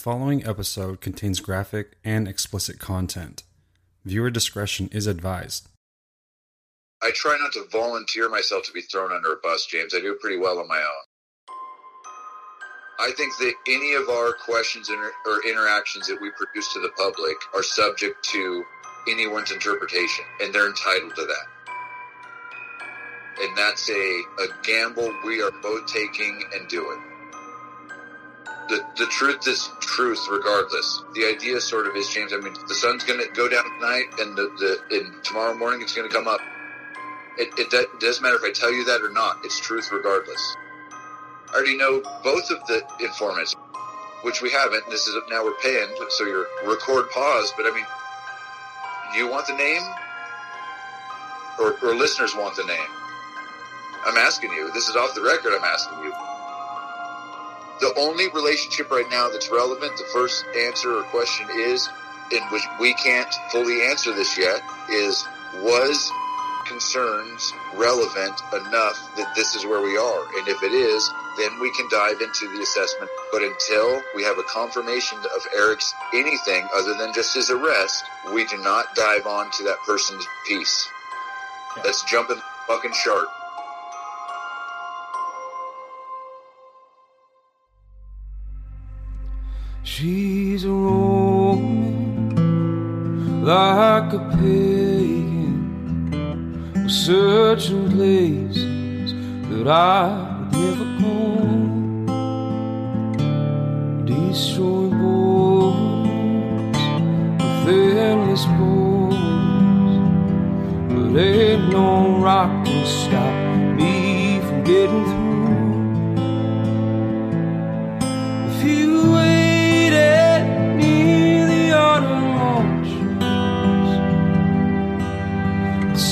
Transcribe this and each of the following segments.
Following episode contains graphic and explicit content. Viewer discretion is advised. I try not to volunteer myself to be thrown under a bus, James. I do pretty well on my own. I think that any of our questions or interactions that we produce to the public are subject to anyone's interpretation, and they're entitled to that. And that's a, a gamble we are both taking and doing the, the truth is truth regardless. The idea sort of is, James, I mean, the sun's going to go down tonight and the, the and tomorrow morning it's going to come up. It, it, it doesn't matter if I tell you that or not. It's truth regardless. I already know both of the informants, which we haven't. This is now we're paying, so your record pause. But I mean, you want the name, or, or listeners want the name? I'm asking you. This is off the record. I'm asking you the only relationship right now that's relevant, the first answer or question is, in which we can't fully answer this yet, is was concerns relevant enough that this is where we are? And if it is, then we can dive into the assessment. But until we have a confirmation of Eric's anything other than just his arrest, we do not dive on to that person's piece. Okay. That's jumping fucking shark. She's a Roman like a pagan, searching places that I would never go, destroying borders with endless borders, but ain't no rock can stop me from getting through.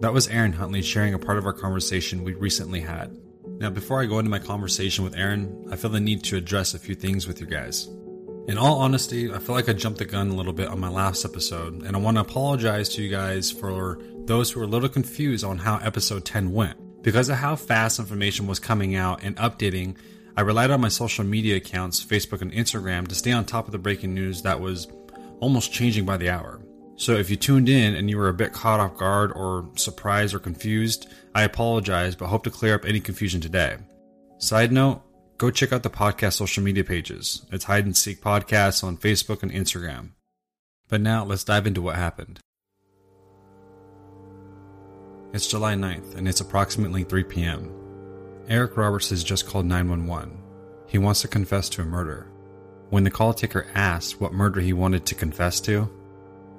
that was Aaron Huntley sharing a part of our conversation we recently had. Now, before I go into my conversation with Aaron, I feel the need to address a few things with you guys. In all honesty, I feel like I jumped the gun a little bit on my last episode, and I want to apologize to you guys for those who are a little confused on how episode 10 went. Because of how fast information was coming out and updating, I relied on my social media accounts, Facebook and Instagram, to stay on top of the breaking news that was almost changing by the hour. So if you tuned in and you were a bit caught off guard or surprised or confused, I apologize, but hope to clear up any confusion today. Side note, go check out the podcast social media pages. It's Hide and Seek Podcasts on Facebook and Instagram. But now let's dive into what happened. It's July 9th and it's approximately 3 p.m. Eric Roberts has just called 911. He wants to confess to a murder. When the call taker asked what murder he wanted to confess to,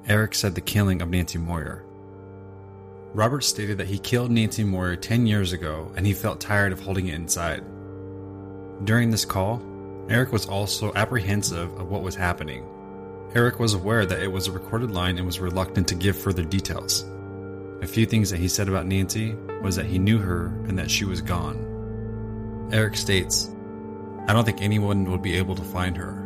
Eric said the killing of Nancy Moyer. Robert stated that he killed Nancy Moyer 10 years ago and he felt tired of holding it inside. During this call, Eric was also apprehensive of what was happening. Eric was aware that it was a recorded line and was reluctant to give further details. A few things that he said about Nancy was that he knew her and that she was gone. Eric states, I don't think anyone would be able to find her.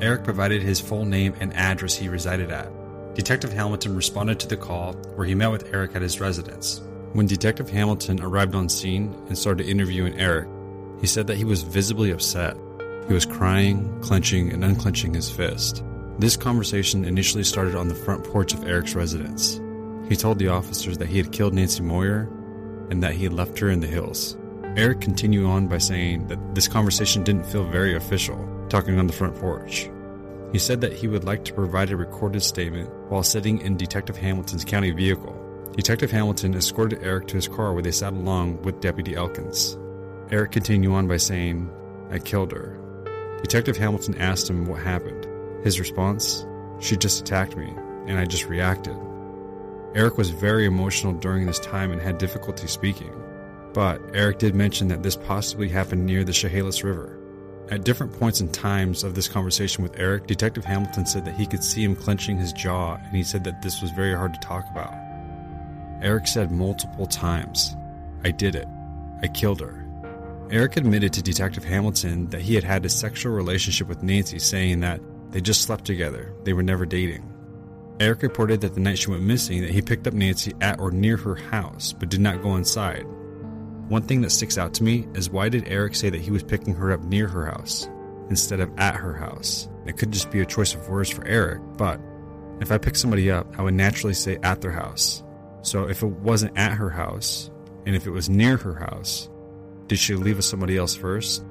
Eric provided his full name and address he resided at. Detective Hamilton responded to the call, where he met with Eric at his residence. When Detective Hamilton arrived on scene and started interviewing Eric, he said that he was visibly upset. He was crying, clenching, and unclenching his fist. This conversation initially started on the front porch of Eric's residence. He told the officers that he had killed Nancy Moyer and that he had left her in the hills. Eric continued on by saying that this conversation didn't feel very official, talking on the front porch. He said that he would like to provide a recorded statement while sitting in Detective Hamilton's county vehicle. Detective Hamilton escorted Eric to his car where they sat along with Deputy Elkins. Eric continued on by saying, I killed her. Detective Hamilton asked him what happened. His response, She just attacked me, and I just reacted. Eric was very emotional during this time and had difficulty speaking. But Eric did mention that this possibly happened near the Chehalis River. At different points in times of this conversation with Eric, Detective Hamilton said that he could see him clenching his jaw, and he said that this was very hard to talk about. Eric said multiple times, I did it. I killed her. Eric admitted to Detective Hamilton that he had had a sexual relationship with Nancy, saying that they just slept together, they were never dating. Eric reported that the night she went missing that he picked up Nancy at or near her house, but did not go inside. One thing that sticks out to me is why did Eric say that he was picking her up near her house instead of at her house? It could just be a choice of words for Eric, but if I pick somebody up, I would naturally say at their house. So if it wasn't at her house, and if it was near her house, did she leave with somebody else first?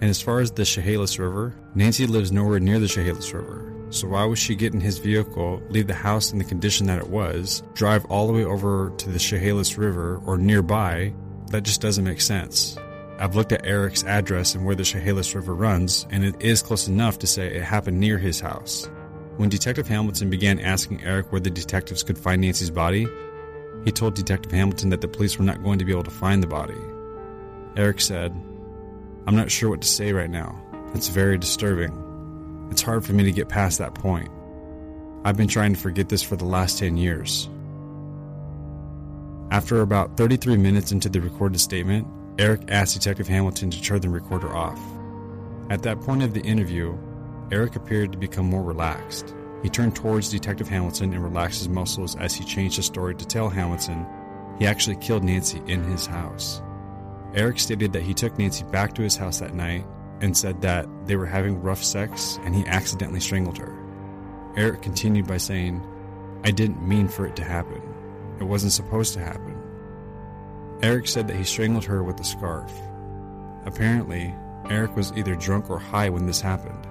And as far as the Chehalis River, Nancy lives nowhere near the Chehalis River. So why would she get in his vehicle, leave the house in the condition that it was, drive all the way over to the Chehalis River or nearby, that just doesn't make sense. I've looked at Eric's address and where the Chehalis River runs, and it is close enough to say it happened near his house. When Detective Hamilton began asking Eric where the detectives could find Nancy's body, he told Detective Hamilton that the police were not going to be able to find the body. Eric said, I'm not sure what to say right now. It's very disturbing. It's hard for me to get past that point. I've been trying to forget this for the last 10 years. After about 33 minutes into the recorded statement, Eric asked Detective Hamilton to turn the recorder off. At that point of the interview, Eric appeared to become more relaxed. He turned towards Detective Hamilton and relaxed his muscles as he changed the story to tell Hamilton he actually killed Nancy in his house. Eric stated that he took Nancy back to his house that night and said that they were having rough sex and he accidentally strangled her. Eric continued by saying, I didn't mean for it to happen. It wasn't supposed to happen. Eric said that he strangled her with a scarf. Apparently, Eric was either drunk or high when this happened.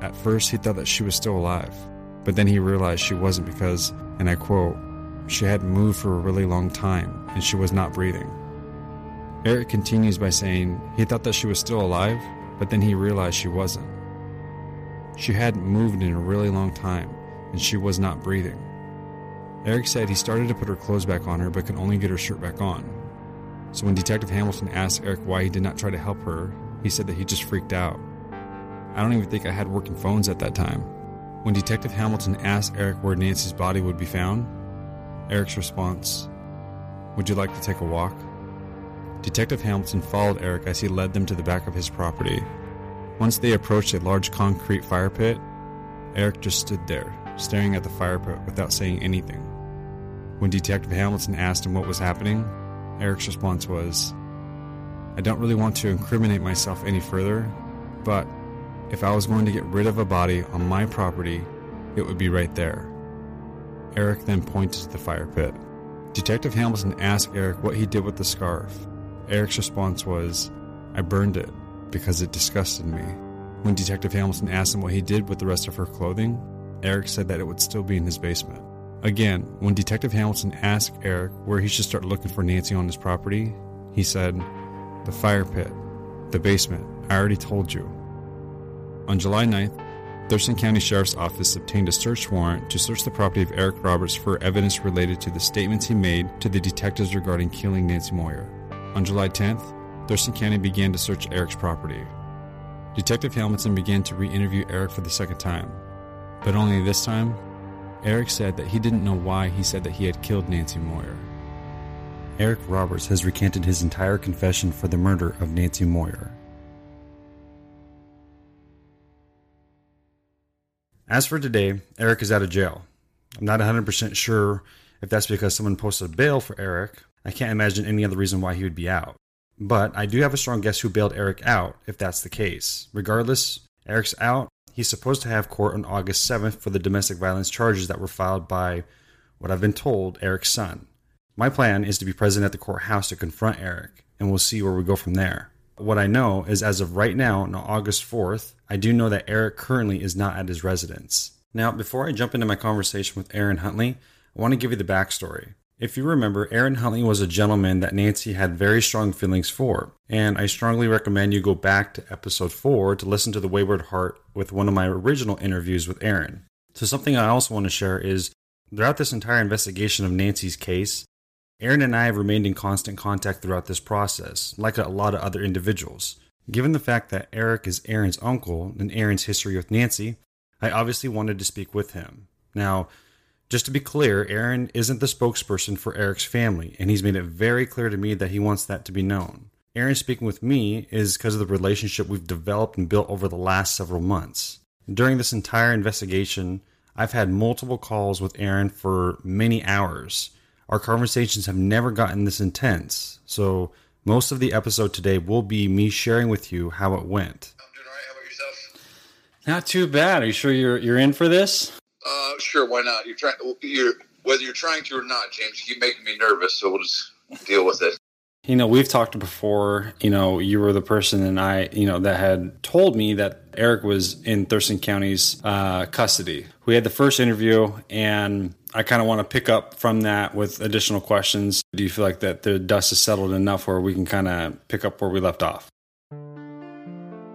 At first, he thought that she was still alive, but then he realized she wasn't because, and I quote, she hadn't moved for a really long time and she was not breathing. Eric continues by saying he thought that she was still alive, but then he realized she wasn't. She hadn't moved in a really long time and she was not breathing. Eric said he started to put her clothes back on her but could only get her shirt back on. So when Detective Hamilton asked Eric why he did not try to help her, he said that he just freaked out. I don't even think I had working phones at that time. When Detective Hamilton asked Eric where Nancy's body would be found, Eric's response, Would you like to take a walk? Detective Hamilton followed Eric as he led them to the back of his property. Once they approached a large concrete fire pit, Eric just stood there, staring at the fire pit without saying anything. When Detective Hamilton asked him what was happening, Eric's response was, I don't really want to incriminate myself any further, but if I was going to get rid of a body on my property, it would be right there. Eric then pointed to the fire pit. Detective Hamilton asked Eric what he did with the scarf. Eric's response was, I burned it because it disgusted me. When Detective Hamilton asked him what he did with the rest of her clothing, Eric said that it would still be in his basement. Again, when Detective Hamilton asked Eric where he should start looking for Nancy on his property, he said, The fire pit, the basement, I already told you. On July 9th, Thurston County Sheriff's Office obtained a search warrant to search the property of Eric Roberts for evidence related to the statements he made to the detectives regarding killing Nancy Moyer. On July 10th, Thurston County began to search Eric's property. Detective Hamilton began to re interview Eric for the second time, but only this time, Eric said that he didn't know why he said that he had killed Nancy Moyer. Eric Roberts has recanted his entire confession for the murder of Nancy Moyer. As for today, Eric is out of jail. I'm not 100% sure if that's because someone posted bail for Eric. I can't imagine any other reason why he would be out. But I do have a strong guess who bailed Eric out if that's the case. Regardless, Eric's out. He's supposed to have court on August 7th for the domestic violence charges that were filed by, what I've been told, Eric's son. My plan is to be present at the courthouse to confront Eric, and we'll see where we go from there. What I know is as of right now, on August 4th, I do know that Eric currently is not at his residence. Now, before I jump into my conversation with Aaron Huntley, I want to give you the backstory. If you remember, Aaron Huntley was a gentleman that Nancy had very strong feelings for, and I strongly recommend you go back to episode 4 to listen to The Wayward Heart with one of my original interviews with Aaron. So, something I also want to share is throughout this entire investigation of Nancy's case, Aaron and I have remained in constant contact throughout this process, like a lot of other individuals. Given the fact that Eric is Aaron's uncle and Aaron's history with Nancy, I obviously wanted to speak with him. Now, just to be clear, Aaron isn't the spokesperson for Eric's family, and he's made it very clear to me that he wants that to be known. Aaron speaking with me is because of the relationship we've developed and built over the last several months. During this entire investigation, I've had multiple calls with Aaron for many hours. Our conversations have never gotten this intense, so most of the episode today will be me sharing with you how it went. I'm doing all right. How about yourself? Not too bad. Are you sure you're you're in for this? Uh, sure. Why not? You're trying. You're whether you're trying to or not, James. You making me nervous, so we'll just deal with it. You know, we've talked before. You know, you were the person and I, you know, that had told me that Eric was in Thurston County's uh, custody. We had the first interview, and I kind of want to pick up from that with additional questions. Do you feel like that the dust is settled enough where we can kind of pick up where we left off?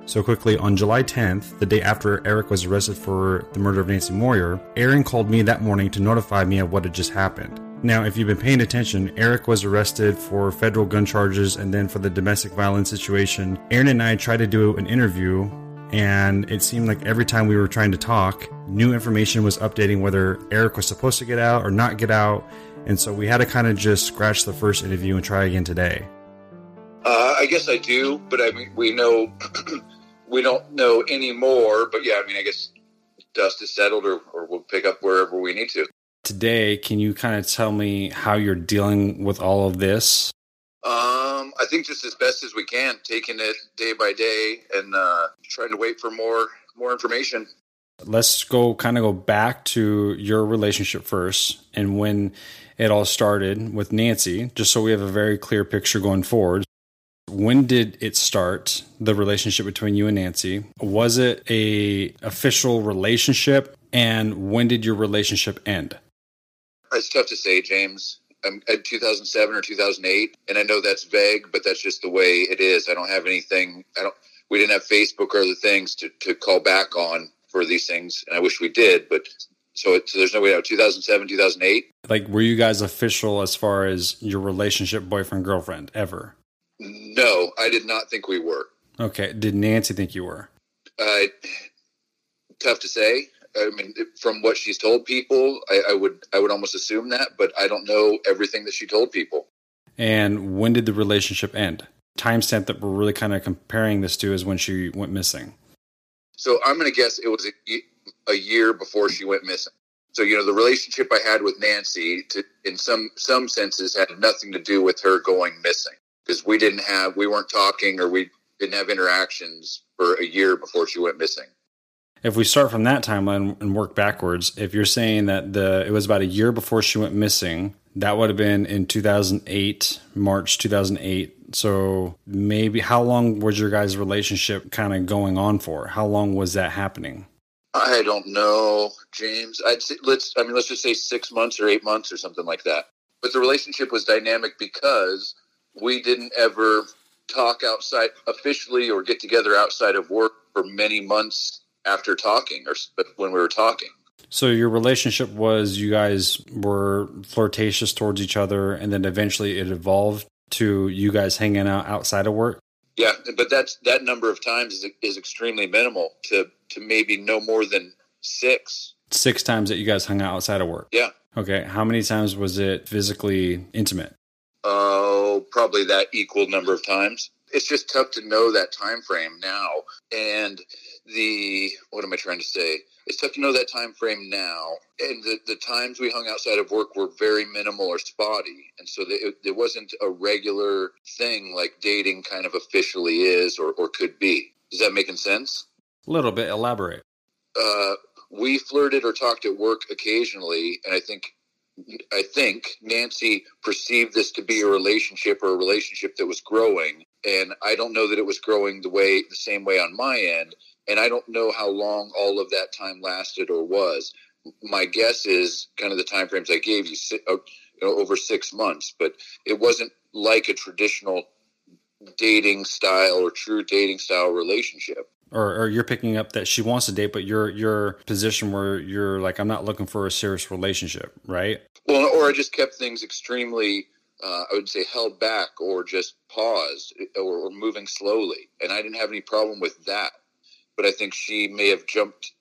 So quickly, on July 10th, the day after Eric was arrested for the murder of Nancy Moyer, Aaron called me that morning to notify me of what had just happened. Now, if you've been paying attention, Eric was arrested for federal gun charges and then for the domestic violence situation. Aaron and I tried to do an interview, and it seemed like every time we were trying to talk, new information was updating whether Eric was supposed to get out or not get out. And so we had to kind of just scratch the first interview and try again today. Uh, I guess I do, but I mean, we know we don't know anymore. But yeah, I mean, I guess dust is settled, or, or we'll pick up wherever we need to. Today, can you kind of tell me how you're dealing with all of this? Um, I think just as best as we can, taking it day by day and uh, trying to wait for more more information. Let's go kind of go back to your relationship first and when it all started with Nancy, just so we have a very clear picture going forward. When did it start, the relationship between you and Nancy? Was it a official relationship? And when did your relationship end? It's tough to say, James. I'm at 2007 or 2008, and I know that's vague, but that's just the way it is. I don't have anything. I don't. We didn't have Facebook or other things to, to call back on for these things, and I wish we did. But so, it, so there's no way out. 2007, 2008. Like, were you guys official as far as your relationship, boyfriend, girlfriend, ever? No, I did not think we were. Okay. Did Nancy think you were? Uh, tough to say. I mean, from what she's told people, I, I would I would almost assume that, but I don't know everything that she told people. And when did the relationship end? Timestamp that we're really kind of comparing this to is when she went missing. So I'm going to guess it was a, a year before she went missing. So you know, the relationship I had with Nancy, to, in some some senses, had nothing to do with her going missing because we didn't have we weren't talking or we didn't have interactions for a year before she went missing if we start from that timeline and work backwards, if you're saying that the it was about a year before she went missing, that would have been in 2008, March 2008. So maybe how long was your guys' relationship kind of going on for? How long was that happening? I don't know, James. I'd say let's I mean let's just say 6 months or 8 months or something like that. But the relationship was dynamic because we didn't ever talk outside officially or get together outside of work for many months after talking or when we were talking. So your relationship was you guys were flirtatious towards each other, and then eventually it evolved to you guys hanging out outside of work. Yeah, but that's that number of times is, is extremely minimal to to maybe no more than six. Six times that you guys hung out outside of work. Yeah. Okay. How many times was it physically intimate? Oh, probably that equal number of times. It's just tough to know that time frame now, and the what am I trying to say? It's tough to know that time frame now, and the, the times we hung outside of work were very minimal or spotty, and so it, it wasn't a regular thing like dating kind of officially is or, or could be. Is that making sense? A little bit. Elaborate. Uh, we flirted or talked at work occasionally, and I think I think Nancy perceived this to be a relationship or a relationship that was growing, and I don't know that it was growing the way the same way on my end, and I don't know how long all of that time lasted or was. My guess is kind of the time frames I gave you, uh, you know, over six months, but it wasn't like a traditional dating style or true dating style relationship. Or, or you're picking up that she wants to date, but you're your position where you're like, I'm not looking for a serious relationship, right? Well, or I just kept things extremely uh, I would say held back or just paused or, or, moving slowly. And I didn't have any problem with that. But I think she may have jumped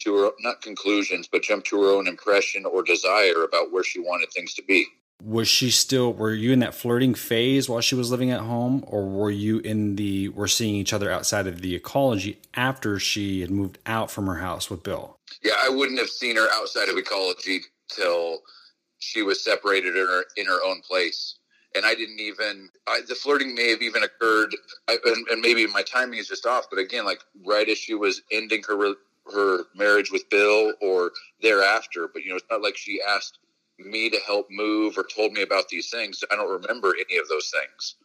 to her, not conclusions, but jumped to her own impression or desire about where she wanted things to be. Was she still, were you in that flirting phase while she was living at home? Or were you in the, we're seeing each other outside of the ecology after she had moved out from her house with Bill? Yeah, I wouldn't have seen her outside of ecology till she was separated in her in her own place and I didn't even I, the flirting may have even occurred, I, and, and, maybe my timing is just off. But again, like right as she was ending her her marriage with Bill, or thereafter. But you know, it's not like she asked me to help move or told me about these things. I don't remember any of those things.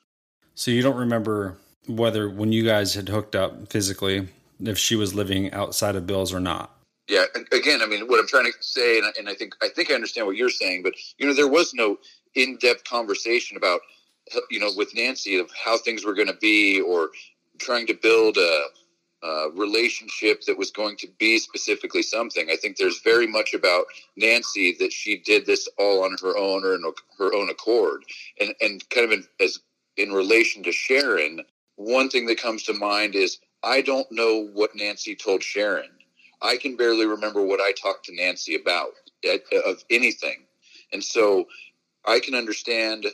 So you don't remember whether when you guys had hooked up physically, if she was living outside of Bill's or not. Yeah, again, I mean, what I'm trying to say, and I, and I think I think I understand what you're saying, but you know, there was no in-depth conversation about, you know, with Nancy of how things were going to be, or trying to build a, a relationship that was going to be specifically something. I think there's very much about Nancy that she did this all on her own or in her own accord, and and kind of in, as in relation to Sharon, one thing that comes to mind is I don't know what Nancy told Sharon I can barely remember what I talked to Nancy about of anything. And so I can understand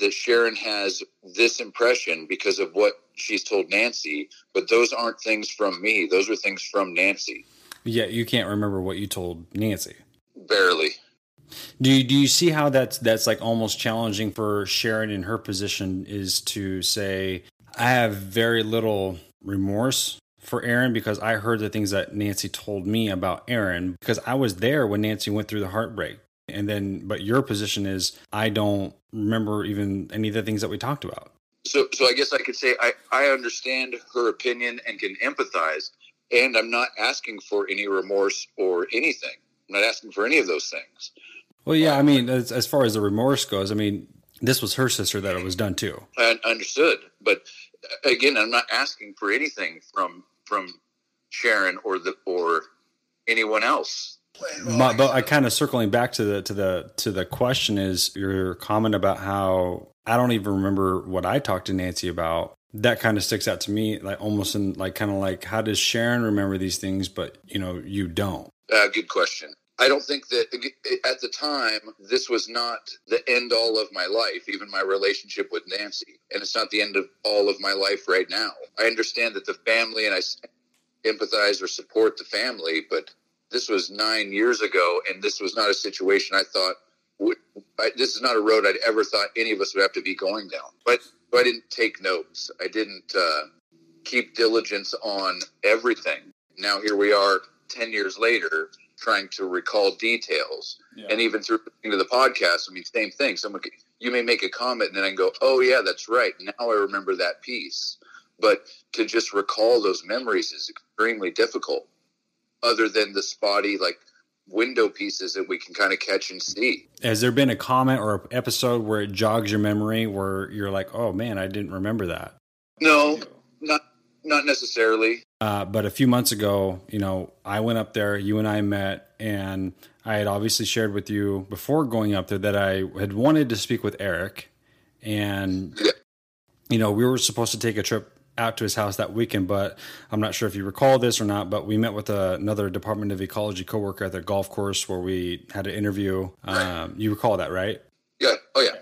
that Sharon has this impression because of what she's told Nancy, but those aren't things from me. Those are things from Nancy. Yeah, you can't remember what you told Nancy. Barely. Do you, do you see how that's that's like almost challenging for Sharon in her position is to say I have very little remorse for Aaron because I heard the things that Nancy told me about Aaron because I was there when Nancy went through the heartbreak. And then, but your position is I don't remember even any of the things that we talked about. So, so I guess I could say I, I understand her opinion and can empathize, and I'm not asking for any remorse or anything. I'm not asking for any of those things. Well, yeah, I um, mean, as, as far as the remorse goes, I mean, this was her sister that it was done to. I understood, but uh, again, I'm not asking for anything from from Sharon or the or anyone else. But, but I kind of circling back to the to the to the question is your comment about how I don't even remember what I talked to Nancy about. That kind of sticks out to me, like almost in like kind of like how does Sharon remember these things, but you know you don't. Uh, good question. I don't think that at the time this was not the end all of my life, even my relationship with Nancy, and it's not the end of all of my life right now. I understand that the family and I empathize or support the family, but this was nine years ago, and this was not a situation I thought would. I, this is not a road I'd ever thought any of us would have to be going down. But, but I didn't take notes. I didn't uh, keep diligence on everything. Now here we are, ten years later trying to recall details. Yeah. And even through to the podcast, I mean, same thing. Someone, could, you may make a comment, and then I can go, "Oh yeah, that's right. Now I remember that piece." But to just recall those memories is extremely difficult. Other than the spotty like window pieces that we can kind of catch and see. Has there been a comment or an episode where it jogs your memory where you're like, "Oh man, I didn't remember that"? No, not not necessarily. Uh, but a few months ago, you know, I went up there, you and I met, and I had obviously shared with you before going up there that I had wanted to speak with Eric. And, yeah. you know, we were supposed to take a trip out to his house that weekend, but I'm not sure if you recall this or not. But we met with a, another Department of Ecology coworker at the golf course where we had an interview. Um, you recall that, right? Yeah. Oh, yeah.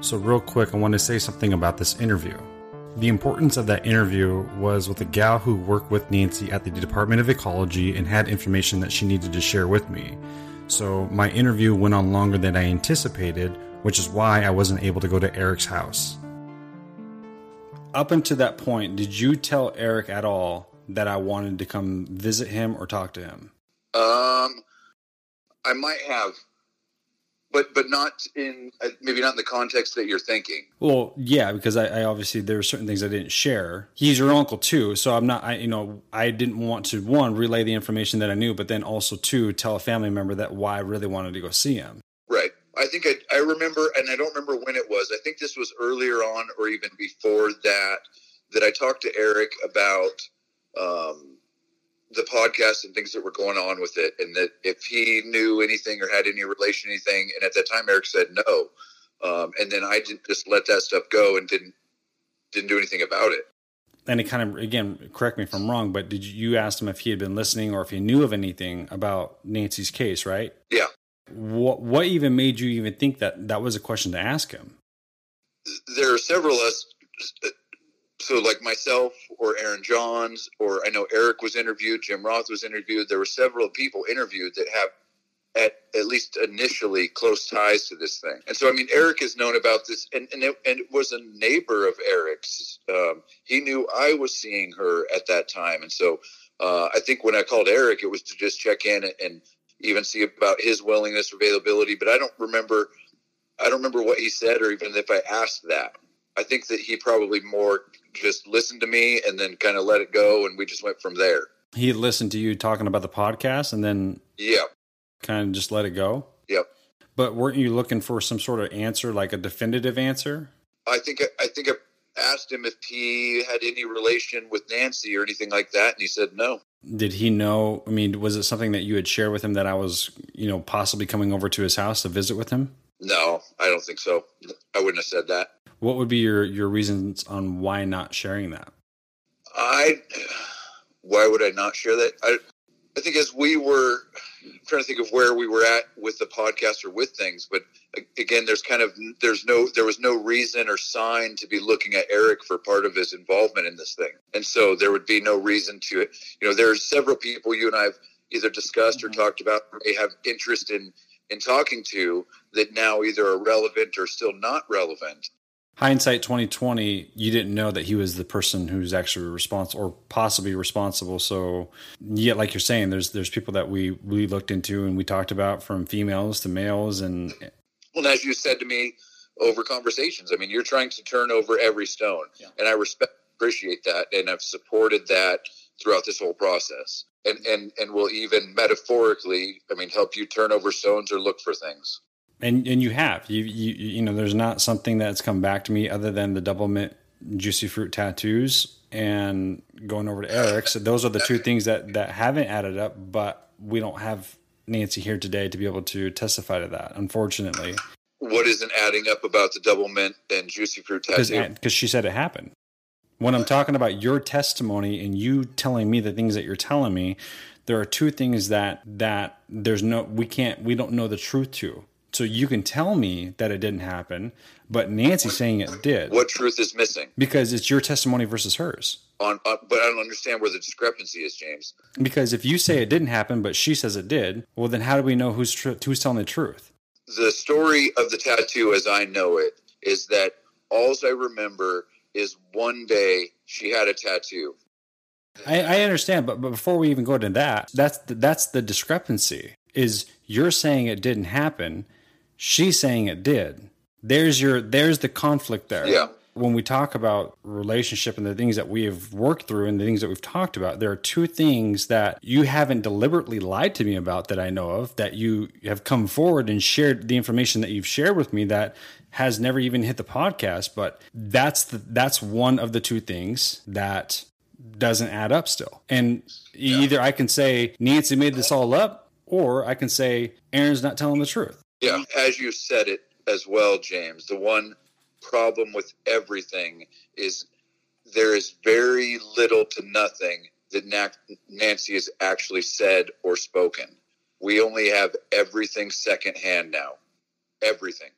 So, real quick, I want to say something about this interview. The importance of that interview was with a gal who worked with Nancy at the Department of Ecology and had information that she needed to share with me. So my interview went on longer than I anticipated, which is why I wasn't able to go to Eric's house. Up until that point, did you tell Eric at all that I wanted to come visit him or talk to him? Um, I might have, but but not in uh, maybe not in the context that you're thinking. Well, yeah, because I, I obviously there are certain things I didn't share. He's your uncle too, so I'm not. I you know I didn't want to one relay the information that I knew, but then also two tell a family member that why I really wanted to go see him. I think I, I remember, and I don't remember when it was. I think this was earlier on, or even before that, that I talked to Eric about um, the podcast and things that were going on with it, and that if he knew anything or had any relation to anything, and at that time Eric said no, um, and then I did just let that stuff go and didn't didn't do anything about it. And it kind of again, correct me if I'm wrong, but did you, you asked him if he had been listening or if he knew of anything about Nancy's case, right? Yeah. What what even made you even think that that was a question to ask him? There are several us so like myself or Aaron Johns or I know Eric was interviewed, Jim Roth was interviewed. There were several people interviewed that have at at least initially close ties to this thing. And so I mean Eric has known about this and and it, and it was a neighbor of Eric's. Um, he knew I was seeing her at that time, and so uh, I think when I called Eric, it was to just check in and, and even see about his willingness, availability. But I don't remember. I don't remember what he said, or even if I asked that. I think that he probably more just listened to me and then kind of let it go, and we just went from there. He listened to you talking about the podcast, and then yeah, kind of just let it go. Yep. But weren't you looking for some sort of answer, like a definitive answer? I think I think I asked him if he had any relation with Nancy or anything like that, and he said no. Did he know? I mean, was it something that you had shared with him that I was, you know, possibly coming over to his house to visit with him? No, I don't think so. I wouldn't have said that. What would be your your reasons on why not sharing that? I why would I not share that? I I think as we were I'm trying to think of where we were at with the podcast or with things, but again, there's kind of there's no there was no reason or sign to be looking at Eric for part of his involvement in this thing, and so there would be no reason to it. You know, there's several people you and I've either discussed or mm-hmm. talked about or may have interest in in talking to that now either are relevant or still not relevant hindsight 2020 you didn't know that he was the person who's actually responsible or possibly responsible. So yet like you're saying there's there's people that we we looked into and we talked about from females to males and well as you said to me over conversations i mean you're trying to turn over every stone. Yeah. and i respect appreciate that and i've supported that throughout this whole process. And and and will even metaphorically i mean help you turn over stones or look for things and and you have you you you know there's not something that's come back to me other than the Doublemint juicy fruit tattoos and going over to Eric's. Those are the two things that that haven't added up, but we don't have Nancy here today to be able to testify to that. Unfortunately, what isn't adding up about the Doublemint and juicy fruit tattoo? Because she said it happened. When I'm talking about your testimony and you telling me the things that you're telling me, there are two things that that there's no we can't we don't know the truth to. So you can tell me that it didn't happen, but Nancy saying it did. What truth is missing? Because it's your testimony versus hers. On, uh, but I don't understand where the discrepancy is, James. Because if you say it didn't happen, but she says it did, well, then how do we know who's tr- who's telling the truth? The story of the tattoo, as I know it, is that all I remember is one day she had a tattoo. I, I understand, but, but before we even go into that, that's the, that's the discrepancy. Is you're saying it didn't happen, She's saying it did. There's your there's the conflict there. Yeah. When we talk about relationship and the things that we have worked through and the things that we've talked about, there are two things that you haven't deliberately lied to me about that I know of that you have come forward and shared the information that you've shared with me that has never even hit the podcast, but that's the that's one of the two things that doesn't add up still. And yeah. either I can say Nancy made this all up or I can say Aaron's not telling the truth. Yeah, as you said it as well, James, the one problem with everything is there is very little to nothing that Nancy has actually said or spoken. We only have everything secondhand now. Everything.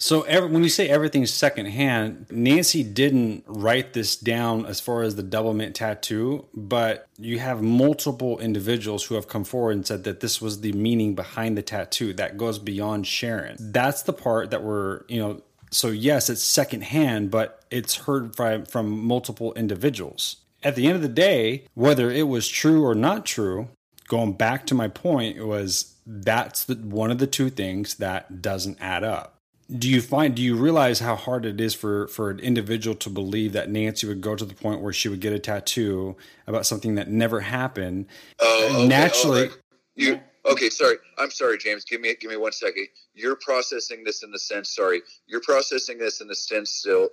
So every, when you say everything's secondhand, Nancy didn't write this down as far as the Doublemint tattoo, but you have multiple individuals who have come forward and said that this was the meaning behind the tattoo that goes beyond Sharon. That's the part that we're, you know, so yes, it's secondhand, but it's heard from, from multiple individuals. At the end of the day, whether it was true or not true, going back to my point was that's the, one of the two things that doesn't add up. Do you find do you realize how hard it is for for an individual to believe that Nancy would go to the point where she would get a tattoo about something that never happened? Oh, okay, naturally. right. You okay? Sorry, I'm sorry, James. Give me give me one second. You're processing this in the sense. Sorry, you're processing this in the sense still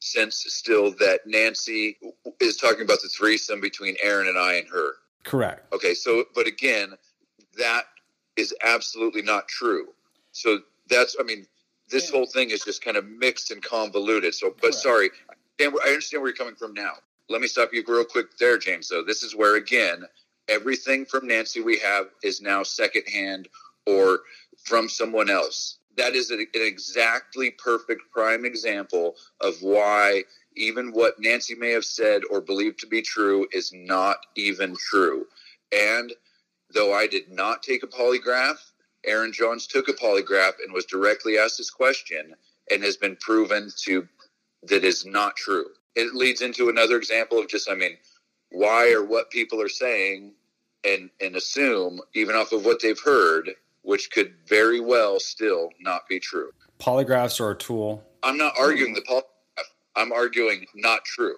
sense still that Nancy is talking about the threesome between Aaron and I and her. Correct. Okay, so but again, that is absolutely not true. So that's I mean, this Yeah. whole thing is just kind of mixed and convoluted. So, but Correct. sorry, I understand where- I understand where you're coming from now. Let me stop you real quick there, James. Though this is where again, everything from Nancy we have is now secondhand or from someone else. That is an exactly perfect prime example of why even what Nancy may have said or believed to be true is not even true. And though I did not take a polygraph, Aaron Johns took a polygraph and was directly asked this question and has been proven to that is not true. It leads into another example of just, I mean, why or what people are saying and and assume even off of what they've heard, which could very well still not be true. Polygraphs are a tool. I'm not arguing the polygraph. I'm arguing not true.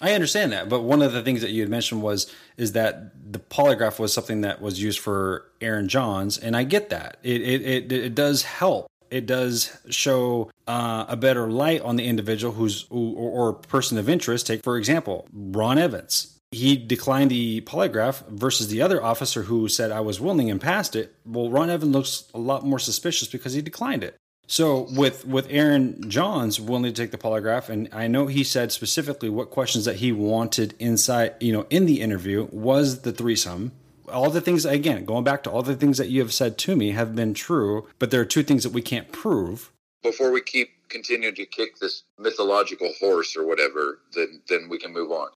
I understand that, but one of the things that you had mentioned was is that the polygraph was something that was used for Aaron Johns, and I get that. It it it, it does help. It does show uh, a better light on the individual who's who, or, or person of interest. Take for example, Ron Evans. He declined the polygraph versus the other officer who said I was willing and passed it. Well, Ron Evans looks a lot more suspicious because he declined it. So with with Aaron Johns willing to take the polygraph, and I know he said specifically what questions that he wanted inside, you know, in the interview was the threesome. All the things again, going back to all the things that you have said to me have been true, but there are two things that we can't prove. Before we keep continuing to kick this mythological horse or whatever, then then we can move on.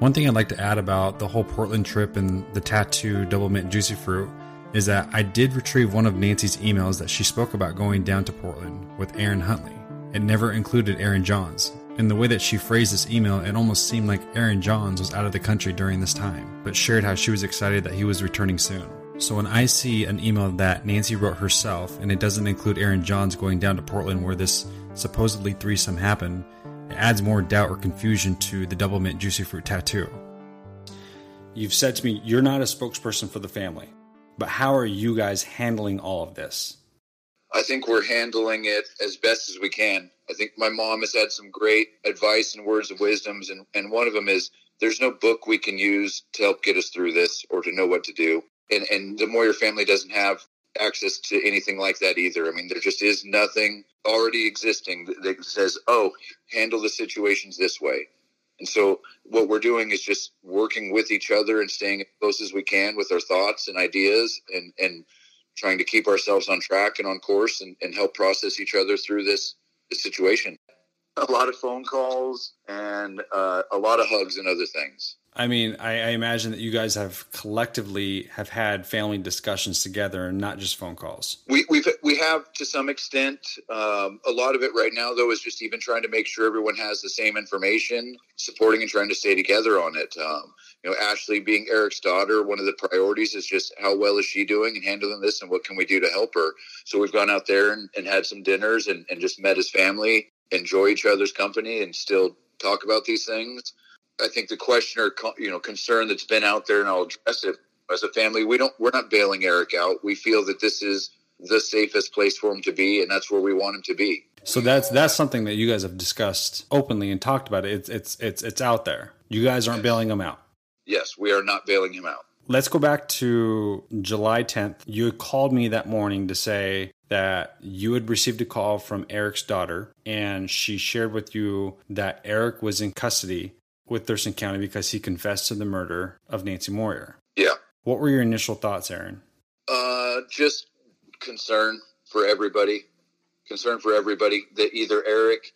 One thing I'd like to add about the whole Portland trip and the tattoo Doublemint juicy fruit is that I did retrieve one of Nancy's emails that she spoke about going down to Portland with Aaron Huntley. It never included Aaron Johns. In the way that she phrased this email, it almost seemed like Aaron Johns was out of the country during this time, but shared how she was excited that he was returning soon. So when I see an email that Nancy wrote herself and it doesn't include Aaron Johns going down to Portland where this supposedly threesome happened, it adds more doubt or confusion to the Doublemint juicy fruit tattoo. You've said to me you're not a spokesperson for the family, but how are you guys handling all of this? I think we're handling it as best as we can. I think my mom has had some great advice and words of wisdoms, and, and one of them is there's no book we can use to help get us through this or to know what to do. And, and the Moyer family doesn't have access to anything like that either. I mean, there just is nothing already existing that- that says, oh, handle the situations this way. And so what we're doing is just working with each other and staying as close as we can with our thoughts and ideas and, and trying to keep ourselves on track and on course and, and help process each other through this, this situation. A lot of phone calls and uh, a lot of hugs and other things. I mean, I, I imagine that you guys have collectively have had family discussions together and not just phone calls. We we've we have to some extent. Um, a lot of it right now, though, is just even trying to make sure everyone has the same information, supporting and trying to stay together on it. Um, you know, Ashley being Eric's daughter, one of the priorities is just how well is she doing and handling this, and what can we do to help her. So we've gone out there and, and had some dinners and, and just met his family, enjoy each other's company, and still talk about these things. I think the question or you know concern that's been out there, and I'll address it as a family. We don't. We're not bailing Eric out. We feel that this is the safest place for him to be, and that's where we want him to be. So that's that's something that you guys have discussed openly and talked about. It. It's it's it's it's out there. You guys aren't bailing him out. Yes, we are not bailing him out. Let's go back to July 10th. You had called me that morning to say that you had received a call from Eric's daughter, and she shared with you that Eric was in custody with Thurston County because he confessed to the murder of Nancy Moyer. Yeah. What were your initial thoughts, Aaron? Uh, just concern for everybody. Concern for everybody that either Eric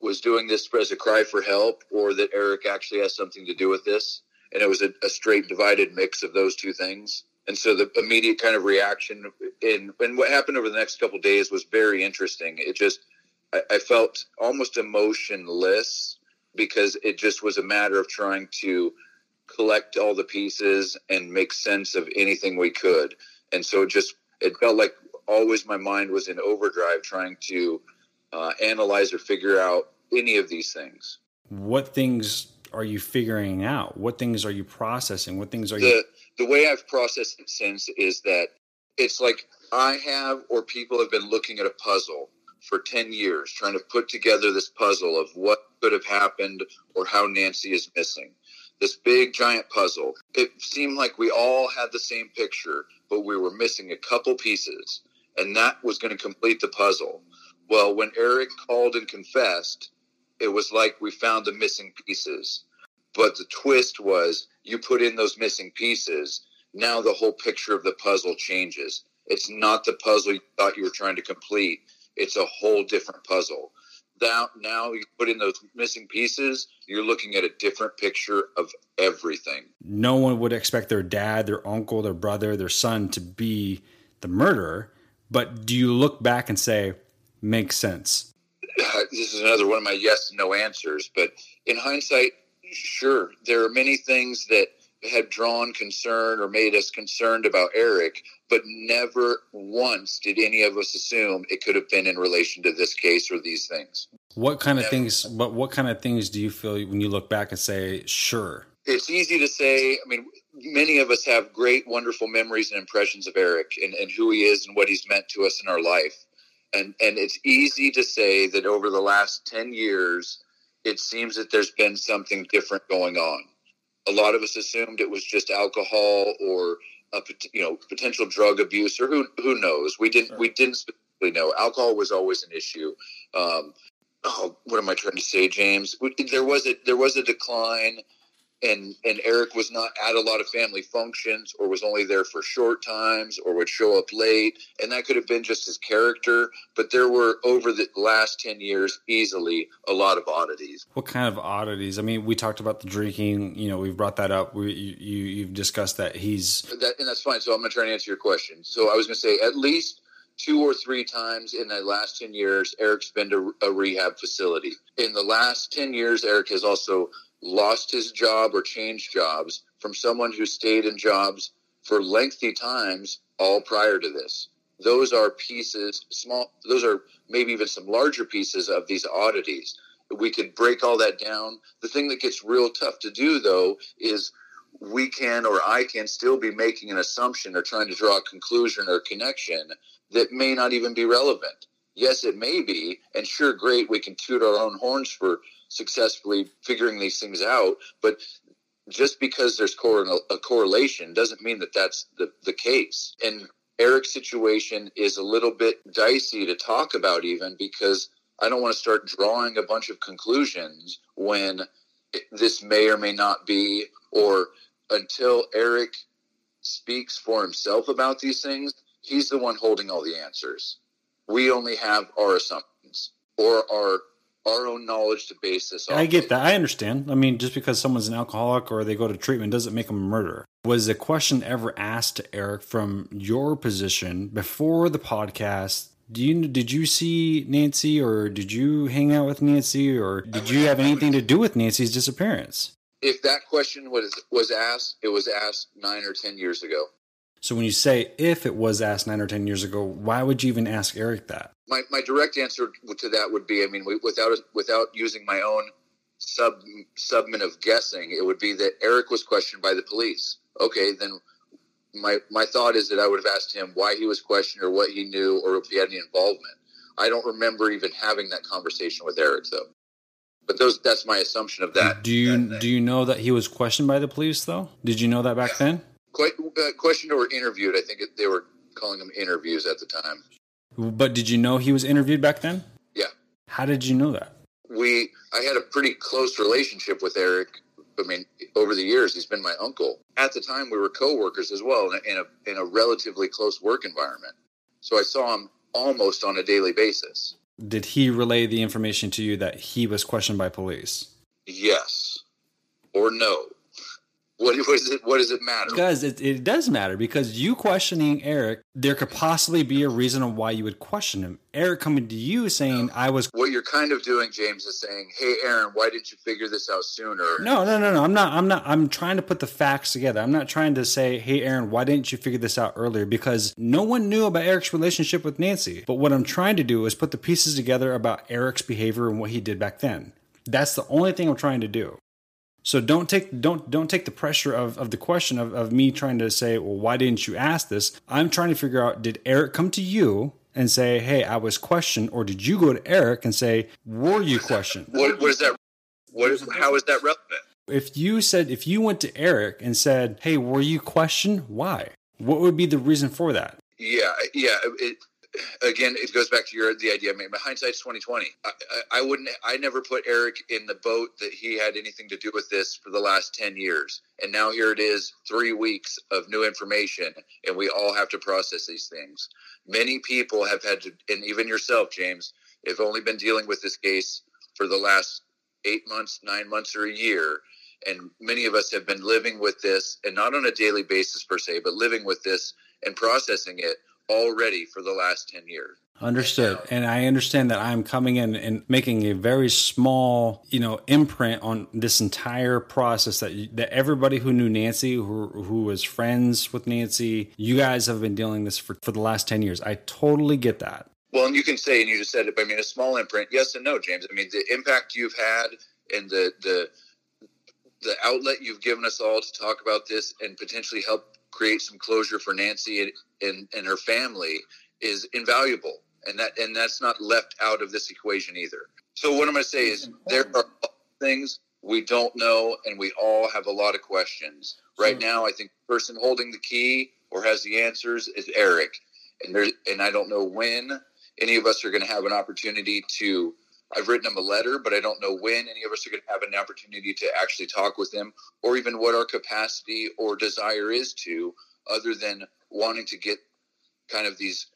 was doing this as a cry for help, or that Eric actually has something to do with this. And it was a, a straight divided mix of those two things. And so the immediate kind of reaction in and what happened over the next couple of days was very interesting. It just I, I felt almost emotionless because it just was a matter of trying to collect all the pieces and make sense of anything we could. And so it just it felt like always my mind was in overdrive trying to uh, analyze or figure out any of these things. What things are you figuring out? What things are you processing? What things are the, you? The way I've processed it since is that it's like I have or people have been looking at a puzzle for 10 years trying to put together this puzzle of what could have happened or how Nancy is missing. This big giant puzzle. It seemed like we all had the same picture, but we were missing a couple pieces, and that was going to complete the puzzle. Well, when Eric called and confessed, it was like we found the missing pieces. But the twist was you put in those missing pieces, now the whole picture of the puzzle changes. It's not the puzzle you thought you were trying to complete, it's a whole different puzzle. Now, now you put in those missing pieces, you're looking at a different picture of everything. No one would expect their dad, their uncle, their brother, their son to be the murderer. But do you look back and say, makes sense? This is another one of my yes and no answers. But in hindsight, sure, there are many things that had drawn concern or made us concerned about Eric, but never once did any of us assume it could have been in relation to this case or these things. What kind of never. things? But what kind of things do you feel when you look back and say, "Sure"? It's easy to say. I mean, many of us have great, wonderful memories and impressions of Eric and, and who he is and what he's meant to us in our life. And and it's easy to say that over the last ten years, it seems that there's been something different going on a lot of us assumed it was just alcohol or a you know potential drug abuse or who who knows. We didn't we didn't specifically know. Alcohol was always an issue. Um, oh, what am I trying to say, James? There was a there was a decline and and Eric was not at a lot of family functions or was only there for short times or would show up late and that could have been just his character but there were over the last 10 years easily a lot of oddities. What kind of oddities? I mean we talked about the drinking you know we've brought that up. We, you, you've discussed that he's that, and that's fine so i'm going to try and answer your question. So i was going to say at least two or three times in the last 10 years eric's been to a rehab facility. In the last 10 years eric has also lost his job or changed jobs from someone who stayed in jobs for lengthy times all prior to this. Those are pieces, small, those are maybe even some larger pieces of these oddities. We could break all that down. The thing that gets real tough to do, though, is we can or I can still be making an assumption or trying to draw a conclusion or connection that may not even be relevant. Yes, it may be, and sure, great, we can toot our own horns for successfully figuring these things out. But just because there's a correlation doesn't mean that that's the, the case. And Eric's situation is a little bit dicey to talk about, even because I don't want to start drawing a bunch of conclusions when this may or may not be, or until Eric speaks for himself about these things, he's the one holding all the answers. We only have our assumptions or our our own knowledge to base this on. I get that. I understand. I mean, just because someone's an alcoholic or they go to treatment doesn't make them a murderer. Was the question ever asked to Eric from your position before the podcast? Do you did you see Nancy or did you hang out with Nancy or did you have anything to do with Nancy's disappearance? If that question was was asked, it was asked 9 or 10 years ago. So when you say if it was asked 9 or 10 years ago, why would you even ask Eric that? My, my direct answer to that would be, I mean, without without using my own sub subment of guessing, it would be that Eric was questioned by the police. Okay, then my my thought is that I would have asked him why he was questioned or what he knew or if he had any involvement. I don't remember even having that conversation with Eric though. But those that's my assumption of that. Do you that do you know that he was questioned by the police though? Did you know that back then? Quite uh, questioned or interviewed. I think they were calling them interviews at the time. But did you know he was interviewed back then? Yeah. How did you know that? We, I had a pretty close relationship with Eric. I mean, over the years, he's been my uncle. At the time, we were co-workers as well in a, in a, in a relatively close work environment. So I saw him almost on a daily basis. Did he relay the information to you that he was questioned by police? Yes. Or no. What, what, is it, what does it matter? Because it, it does matter because you questioning Eric, there could possibly be a reason on why you would question him. Eric coming to you saying, I was. What you're kind of doing, James, is saying, hey, Aaron, why didn't you figure this out sooner? No, no, no, no. I'm not. I'm not. I'm trying to put the facts together. I'm not trying to say, hey, Aaron, why didn't you figure this out earlier? Because no one knew about Eric's relationship with Nancy. But what I'm trying to do is put the pieces together about Eric's behavior and what he did back then. That's the only thing I'm trying to do. So don't take don't don't take the pressure of, of the question of, of me trying to say, well, why didn't you ask this? I'm trying to figure out did Eric come to you and say, Hey, I was questioned, or did you go to Eric and say, Were you questioned? What, what is that? What is, how is that relevant? If you said if you went to Eric and said, Hey, were you questioned? Why? What would be the reason for that? Yeah, yeah. It, again, it goes back to your the idea. I mean, hindsight's twenty twenty. I, I, I, wouldn't. I never put Eric in the boat that he had anything to do with this for the last ten years, and now here it is, three weeks of new information, and we all have to process these things. Many people have had to, and even yourself, James, have only been dealing with this case for the last eight months, nine months, or a year. And many of us have been living with this, and not on a daily basis per se, but living with this and processing it already for the last 10 years. Understood. And I understand that I'm coming in and making a very small, you know, imprint on this entire process that that everybody who knew Nancy, who, who was friends with Nancy, you guys have been dealing this for, for the last 10 years. I totally get that. Well, and you can say, and you just said it, I mean, a small imprint, yes and no, James. I mean, the impact you've had and the, the, the outlet you've given us all to talk about this and potentially help create some closure for Nancy and, and, and her family is invaluable. And that and that's not left out of this equation either. So what I'm going to say is there are things we don't know, and we all have a lot of questions. Right hmm. now, I think the person holding the key or has the answers is Eric, and there and I don't know when any of us are going to have an opportunity to. I've written him a letter, but I don't know when any of us are going to have an opportunity to actually talk with him, or even what our capacity or desire is to, other than wanting to get kind of these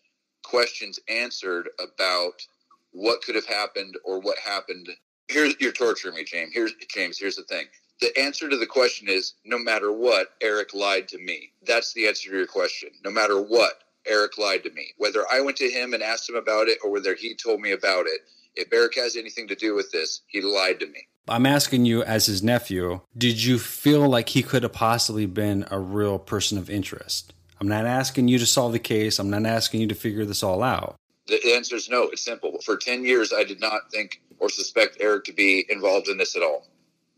questions answered about what could have happened or what happened. Here's you're torturing me, James. Here's James. Here's the thing. The answer to the question is no matter what, Eric lied to me. That's the answer to your question. No matter what, Eric lied to me. Whether I went to him and asked him about it or whether he told me about it, if Eric has anything to do with this, he lied to me. I'm asking you, as his nephew, did you feel like he could have possibly been a real person of interest? I'm not asking you to solve the case. I'm not asking you to figure this all out. The answer is no. It's simple. For 10 years, I did not think or suspect Eric to be involved in this at all.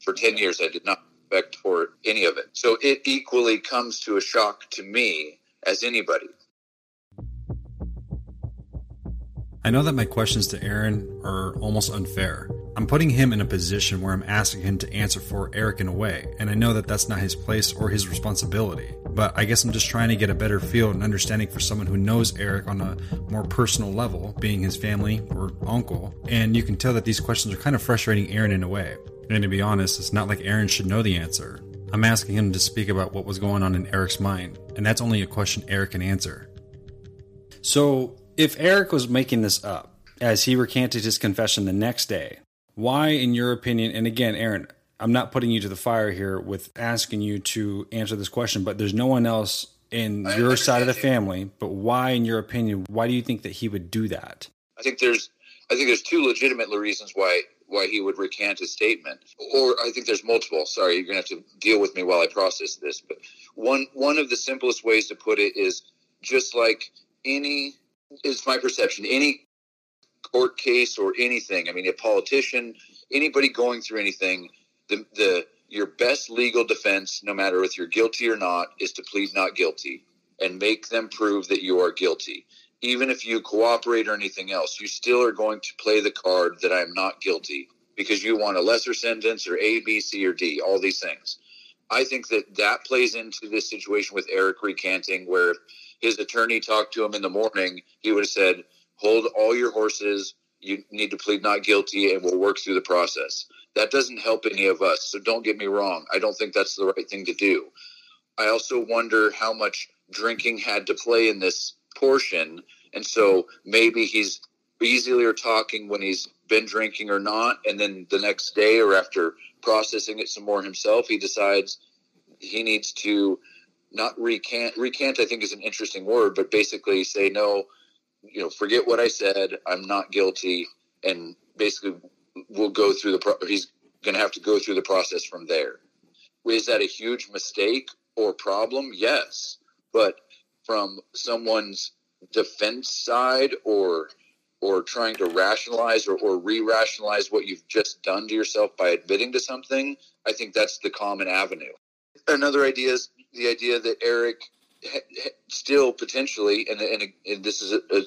For 10 years, I did not suspect for any of it. So it equally comes to a shock to me as anybody. I know that my questions to Aaron are almost unfair. I'm putting him in a position where I'm asking him to answer for Eric in a way, and I know that that's not his place or his responsibility. But I guess I'm just trying to get a better feel and understanding for someone who knows Eric on a more personal level, being his family or uncle. And you can tell that these questions are kind of frustrating Aaron in a way. And to be honest, it's not like Aaron should know the answer. I'm asking him to speak about what was going on in Eric's mind, and that's only a question Eric can answer. So, if Eric was making this up as he recanted his confession the next day, why, in your opinion, and again, Aaron, I'm not putting you to the fire here with asking you to answer this question, but there's no one else in your side of the family. But why, in your opinion, why do you think that he would do that? I think there's I think there's two legitimate reasons why why he would recant his statement, or I think there's multiple. Sorry, you're gonna have to deal with me while I process this. But one one of the simplest ways to put it is just like any is my perception. Any court case or anything. I mean, a politician, anybody going through anything, the the your best legal defense, no matter if you're guilty or not, is to plead not guilty and make them prove that you are guilty. Even if you cooperate or anything else, you still are going to play the card that I am not guilty because you want a lesser sentence or A, B, C, or D, all these things. I think that that plays into this situation with Eric recanting, where his attorney talked to him in the morning, he would have said, Hold all your horses. You need to plead not guilty, and we'll work through the process. That doesn't help any of us. So don't get me wrong. I don't think that's the right thing to do. I also wonder how much drinking had to play in this portion. And so maybe he's easier talking when he's been drinking or not. And then the next day or after processing it some more himself, he decides he needs to not recant. Recant, I think, is an interesting word, but basically say no. You know, forget what I said. I'm not guilty, and basically, we'll go through the. Pro- he's going to have to go through the process from there. Is that a huge mistake or problem? Yes, but from someone's defense side or or trying to rationalize or, or re-rationalize what you've just done to yourself by admitting to something i think that's the common avenue another idea is the idea that eric still potentially and, and, and this is a, a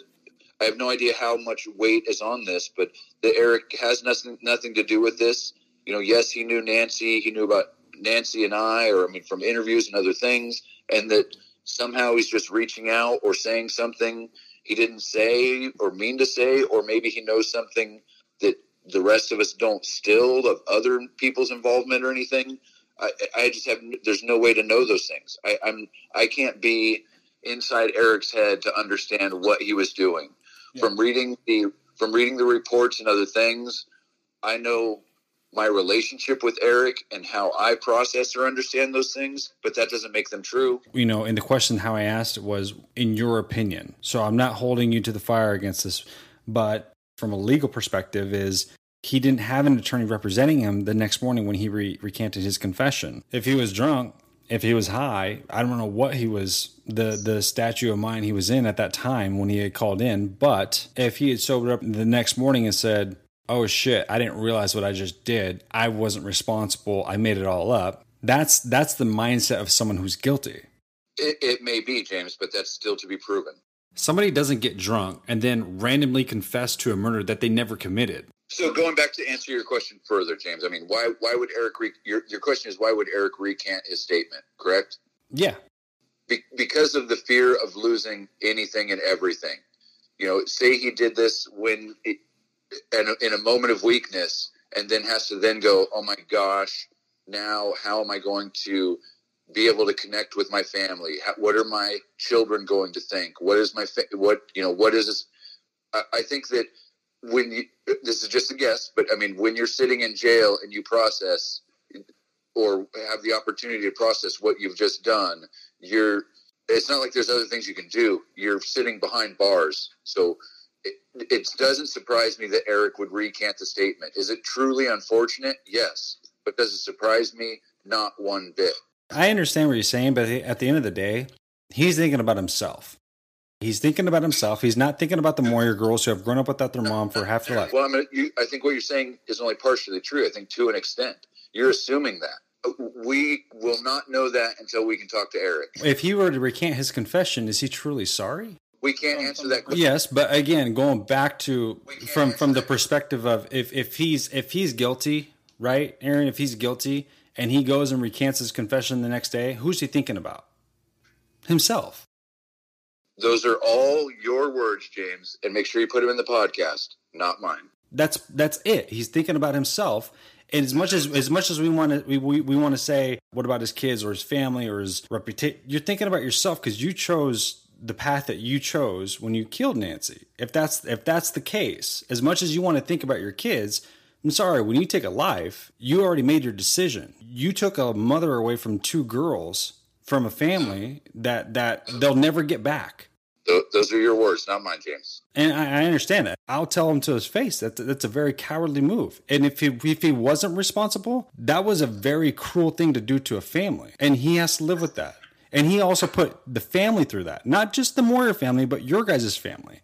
I have no idea how much weight is on this, but that Eric has nothing nothing to do with this. You know, yes, he knew Nancy, he knew about Nancy and I, or I mean, from interviews and other things, and that somehow he's just reaching out or saying something he didn't say or mean to say, or maybe he knows something that the rest of us don't still of other people's involvement or anything. I, I just have there's no way to know those things. I, I'm I can't be inside Eric's head to understand what he was doing. Yeah. From reading the from reading the reports and other things, I know my relationship with Eric and how I process or understand those things, but that doesn't make them true. You know, and the question how I asked it was in your opinion. So I'm not holding you to the fire against this, but from a legal perspective is he didn't have an attorney representing him the next morning when he re- recanted his confession. If he was drunk, if he was high, I don't know what he was the the statue of mind he was in at that time when he had called in, but if he had sobered up the next morning and said, "Oh shit, I didn't realize what I just did. I wasn't responsible. I made it all up." That's that's the mindset of someone who's guilty. It, it may be, James, but that's still to be proven. Somebody doesn't get drunk and then randomly confess to a murder that they never committed. So going back to answer your question further, James, I mean, why why would Eric re- your your question is why would Eric recant his statement? Correct? Yeah. Be- because of the fear of losing anything and everything. You know, say he did this when it, in, a, in a moment of weakness, and then has to then go, oh my gosh, now how am I going to be able to connect with my family? How, what are my children going to think? What is my fa- what you know? What is this? I, I think that when you this is just a guess, but I mean, when you're sitting in jail and you process or have the opportunity to process what you've just done, you're it's not like there's other things you can do. You're sitting behind bars, so it, it doesn't surprise me that Eric would recant the statement. Is it truly unfortunate? Yes, but does it surprise me? Not one bit. I understand what you're saying, but at the end of the day, he's thinking about himself. He's thinking about himself. He's not thinking about the Moyer girls who have grown up without their mom for half their life. Well, I mean, you, I think what you're saying is only partially true. I think to an extent, you're assuming that. We will not know that until we can talk to Eric. If he were to recant his confession, is he truly sorry? We can't answer that question. Yes, but again, going back to from from the perspective of if if he's if he's guilty, right, Aaron? If he's guilty and he goes and recants his confession the next day, who's he thinking about? Himself. Those are all your words, James, and make sure you put them in the podcast, not mine. That's that's it. He's thinking about himself. And as much as as much as we want to we, we, we want to say what about his kids or his family or his reputation, you're thinking about yourself because you chose the path that you chose when you killed Nancy. If that's if that's the case, as much as you want to think about your kids, I'm sorry, when you take a life, you already made your decision. You took a mother away from two girls from a family that that they'll never get back. Those are your words, not mine, James. And I, understand that. I'll tell him to his face that that's a very cowardly move. And if he if he wasn't responsible, that was a very cruel thing to do to a family, and he has to live with that. And he also put the family through that, not just the Moyer family, but your guys' family.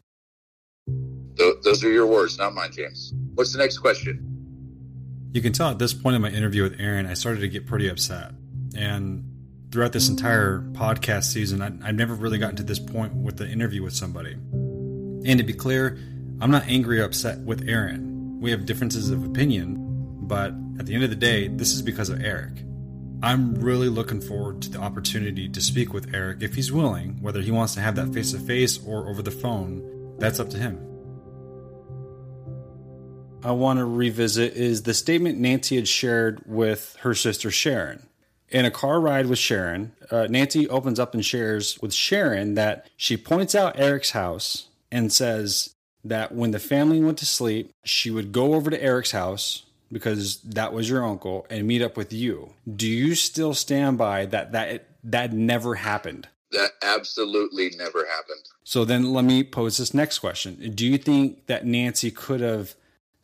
Those are your words, not mine, James. What's the next question? You can tell at this point in my interview with Aaron, I started to get pretty upset. And throughout this entire podcast season, I, have never really gotten to this point with the interview with somebody. And to be clear, I'm not angry or upset with Aaron. We have differences of opinion, but at the end of the day, this is because of Eric. I'm really looking forward to the opportunity to speak with Eric if he's willing, whether he wants to have that face to face or over the phone, that's up to him. I want to revisit is the statement Nancy had shared with her sister Sharon in a car ride with Sharon, uh, Nancy opens up and shares with Sharon that she points out Eric's house and says that when the family went to sleep, she would go over to Eric's house, because that was your uncle and meet up with you. Do you still stand by that that that never happened? That absolutely never happened. So then let me pose this next question. Do you think that Nancy could have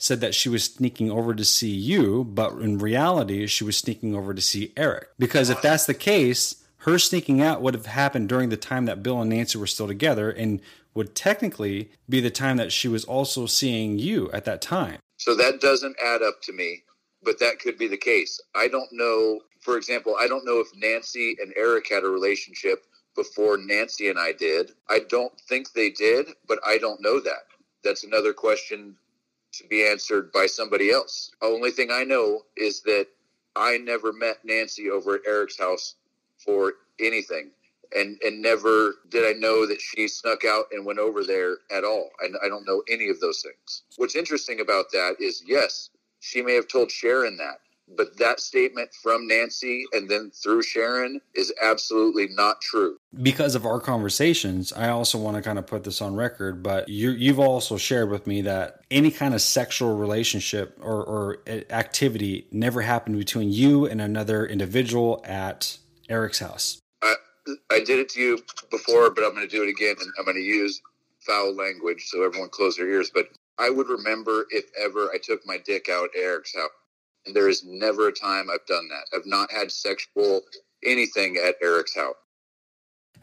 said that she was sneaking over to see you, but in reality she was sneaking over to see Eric? Because if that's the case, her sneaking out would have happened during the time that Bill and Nancy were still together and would technically be the time that she was also seeing you at that time. So that doesn't add up to me, but that could be the case. I don't know. For example, I don't know if Nancy and Eric had a relationship before Nancy and I did. I don't think they did, but I don't know that. That's another question to be answered by somebody else. Only thing I know is that I never met Nancy over at Eric's house for anything. And, and never did I know that she snuck out and went over there at all. And I don't know any of those things. What's interesting about that is, yes, she may have told Sharon that, but that statement from Nancy and then through Sharon is absolutely not true. Because of our conversations, I also want to kind of put this on record, but you, you've also shared with me that any kind of sexual relationship or, or activity never happened between you and another individual at Eric's house. I, I did it to you before, but I'm going to do it again, and I'm going to use foul language, so everyone close their ears. But I would remember if ever I took my dick out Eric's house. And there is never a time I've done that. I've not had sexual anything at Eric's house.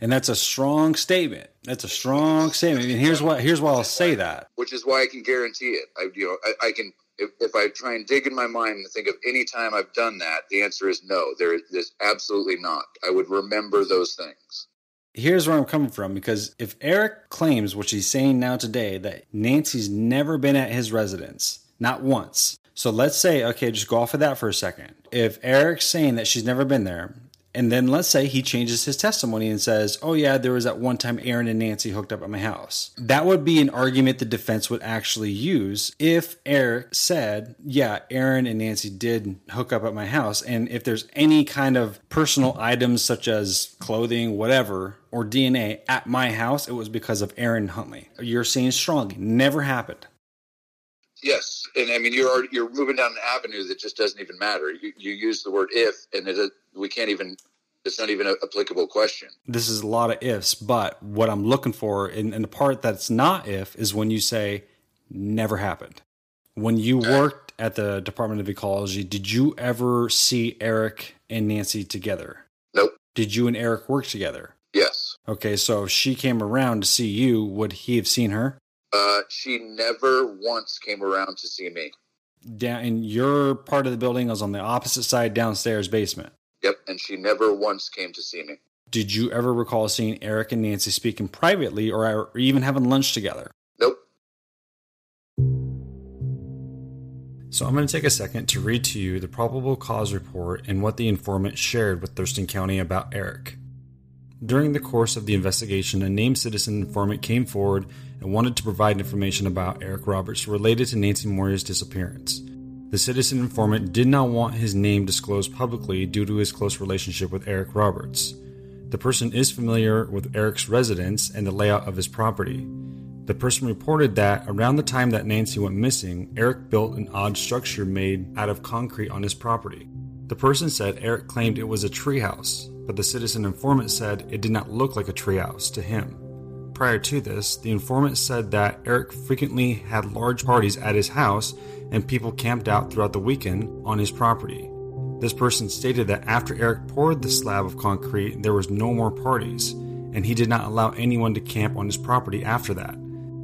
And that's a strong statement. That's a strong statement. And here's why. here's why I'll say that. Which is why I can guarantee it. I you know I, I can if, if I try and dig in my mind and think of any time I've done that, the answer is no. There is absolutely not. I would remember those things. Here's where I'm coming from because if Eric claims, which he's saying now today, that Nancy's never been at his residence, not once. So let's say, okay, just go off of that for a second. If Eric's saying that she's never been there, and then let's say he changes his testimony and says, oh, yeah, there was that one time Aaron and Nancy hooked up at my house. That would be an argument the defense would actually use if Eric said, yeah, Aaron and Nancy did hook up at my house. And if there's any kind of personal items such as clothing, whatever, or DNA at my house, it was because of Aaron Huntley. You're saying strongly, never happened. Yes, and I mean you're already, you're moving down an avenue that just doesn't even matter. You, you use the word if, and it, we can't even. It's not even an applicable question. This is a lot of ifs, but what I'm looking for, and, and the part that's not if, is when you say never happened. When you worked at the Department of Ecology, did you ever see Eric and Nancy together? Nope. Did you and Eric work together? Yes. Okay, so if she came around to see you, would he have seen her? Uh, she never once came around to see me. Down in your part of the building was on the opposite side, downstairs basement. Yep, and she never once came to see me. Did you ever recall seeing Eric and Nancy speaking privately or even having lunch together? Nope. So I'm going to take a second to read to you the probable cause report and what the informant shared with Thurston County about Eric. During the course of the investigation, a named citizen informant came forward and wanted to provide information about Eric Roberts related to Nancy Moyer's disappearance. The citizen informant did not want his name disclosed publicly due to his close relationship with Eric Roberts. The person is familiar with Eric's residence and the layout of his property. The person reported that around the time that Nancy went missing, Eric built an odd structure made out of concrete on his property. The person said Eric claimed it was a treehouse, but the citizen informant said it did not look like a treehouse to him. Prior to this, the informant said that Eric frequently had large parties at his house and people camped out throughout the weekend on his property. This person stated that after Eric poured the slab of concrete, there was no more parties, and he did not allow anyone to camp on his property after that.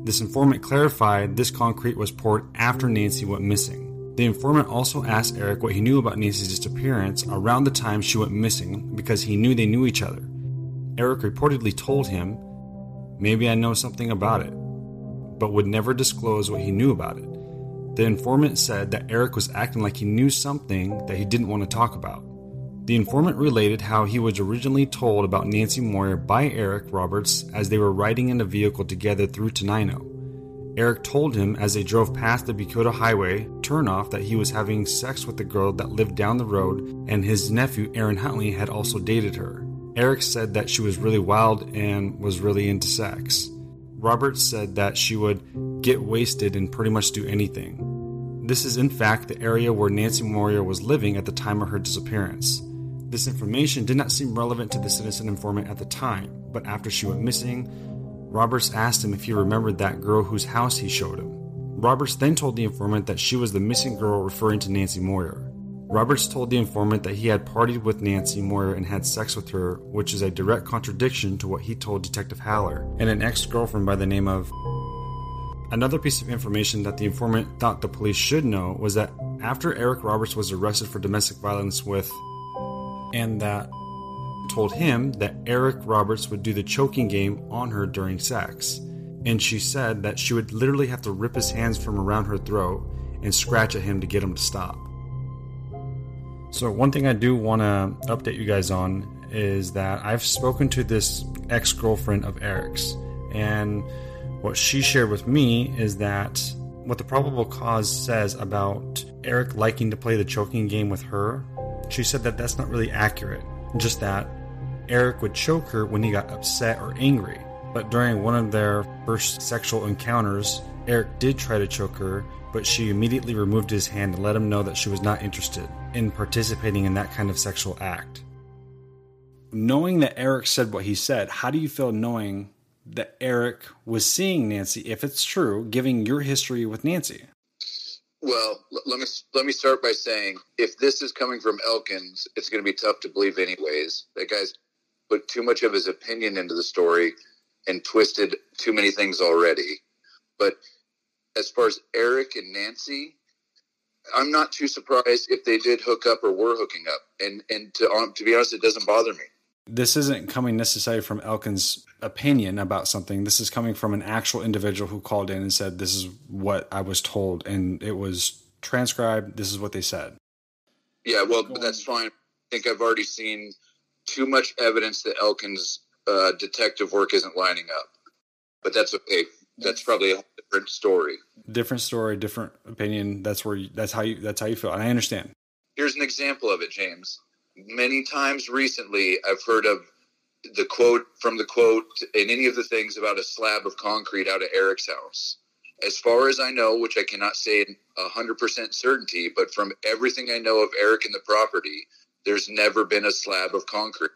This informant clarified this concrete was poured after Nancy went missing. The informant also asked Eric what he knew about Nancy's disappearance around the time she went missing because he knew they knew each other. Eric reportedly told him Maybe I know something about it, but would never disclose what he knew about it. The informant said that Eric was acting like he knew something that he didn't want to talk about. The informant related how he was originally told about Nancy Moyer by Eric Roberts as they were riding in a vehicle together through Tenino. Eric told him as they drove past the Bucoda Highway turnoff that he was having sex with the girl that lived down the road and his nephew Aaron Huntley had also dated her. Eric said that she was really wild and was really into sex. Robert said that she would get wasted and pretty much do anything. This is, in fact, the area where Nancy Moyer was living at the time of her disappearance. This information did not seem relevant to the citizen informant at the time, but after she went missing, Roberts asked him if he remembered that girl whose house he showed him. Roberts then told the informant that she was the missing girl referring to Nancy Moyer. Roberts told the informant that he had partied with Nancy Moyer and had sex with her, which is a direct contradiction to what he told Detective Haller and an ex girlfriend by the name of Another piece of information that the informant thought the police should know was that after Eric Roberts was arrested for domestic violence with, and that told him that Eric Roberts would do the choking game on her during sex. And she said that she would literally have to rip his hands from around her throat and scratch at him to get him to stop. So, one thing I do want to update you guys on is that I've spoken to this ex girlfriend of Eric's, and what she shared with me is that what the probable cause says about Eric liking to play the choking game with her, she said that that's not really accurate. Just that Eric would choke her when he got upset or angry. But during one of their first sexual encounters, Eric did try to choke her, but she immediately removed his hand and let him know that she was not interested in participating in that kind of sexual act. Knowing that Eric said what he said, how do you feel knowing that Eric was seeing Nancy, if it's true, giving your history with Nancy? Well, let me let me start by saying if this is coming from Elkins, it's going to be tough to believe anyways. That guy's put too much of his opinion into the story and twisted too many things already. But as far as Eric and Nancy, I'm not too surprised if they did hook up or were hooking up. And and to um, to be honest, it doesn't bother me. This isn't coming necessarily from Elkins' opinion about something. This is coming from an actual individual who called in and said, "This is what I was told," and it was transcribed. This is what they said. Yeah, well, that's fine. I think I've already seen too much evidence that Elkins' uh, detective work isn't lining up, but that's okay. That's probably a different story. Different story, different opinion. That's where you, that's how you that's how you feel, and I understand. Here's an example of it, James. Many times recently, I've heard of the quote from the quote in any of the things about a slab of concrete out of Eric's house. As far as I know, which I cannot say in 100% certainty, but from everything I know of Eric and the property, there's never been a slab of concrete.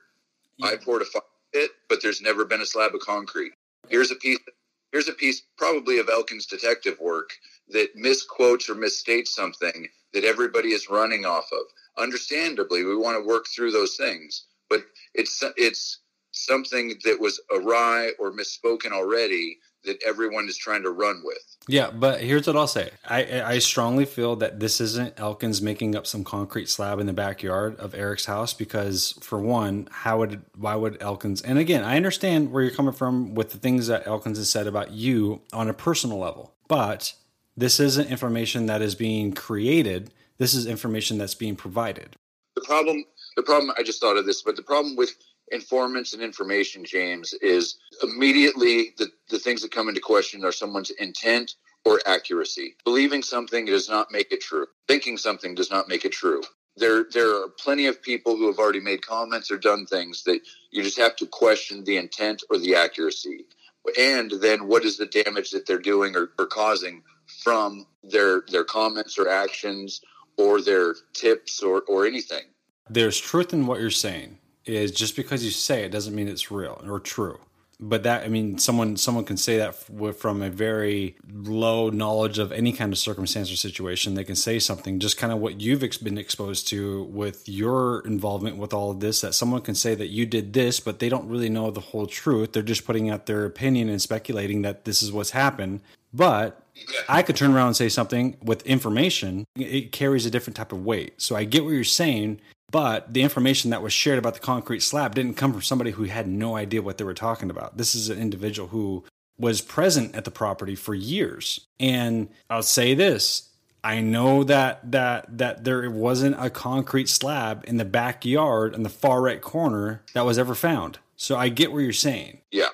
I poured a fire pit, but there's never been a slab of concrete. Here's a piece. Here's a piece, probably of Elkins' detective work, that misquotes or misstates something that everybody is running off of. Understandably, we want to work through those things, but it's it's something that was awry or misspoken already that everyone is trying to run with. Yeah, but here's what I'll say. I I strongly feel that this isn't Elkins making up some concrete slab in the backyard of Eric's house because for one, how would why would Elkins and again, I understand where you're coming from with the things that Elkins has said about you on a personal level. But this isn't information that is being created. This is information that's being provided. The problem the problem I just thought of this, but the problem with informants and information, James, is immediately the, the things that come into question are someone's intent or accuracy. Believing something does not make it true. Thinking something does not make it true. There, there are plenty of people who have already made comments or done things that you just have to question the intent or the accuracy. And then what is the damage that they're doing or, or causing from their their comments or actions or their tips or, or anything. There's truth in what you're saying is just because you say it doesn't mean it's real or true. But that I mean, someone someone can say that from a very low knowledge of any kind of circumstance or situation. They can say something, just kind of what you've been exposed to with your involvement with all of this. That someone can say that you did this, but they don't really know the whole truth. They're just putting out their opinion and speculating that this is what's happened. But I could turn around and say something with information. It carries a different type of weight. So I get what you're saying. But the information that was shared about the concrete slab didn't come from somebody who had no idea what they were talking about. This is an individual who was present at the property for years. And I'll say this, I know that that that there wasn't a concrete slab in the backyard in the far right corner that was ever found. So I get what you're saying. Yeah.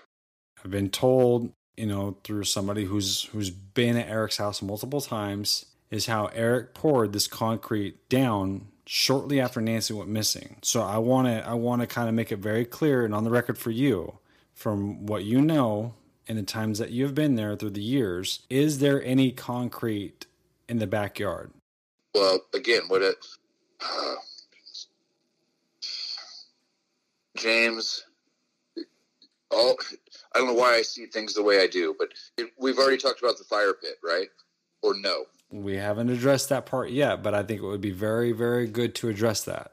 I've been told, you know, through somebody who's who's been at Eric's house multiple times is how Eric poured this concrete down shortly after Nancy went missing. So I want to I want to kind of make it very clear and on the record for you from what you know in the times that you've been there through the years, is there any concrete in the backyard? Well, again, what it, uh, James, all I don't know why I see things the way I do, but it, we've already talked about the fire pit, right? Or no? We haven't addressed that part yet, but I think it would be very, very good to address that.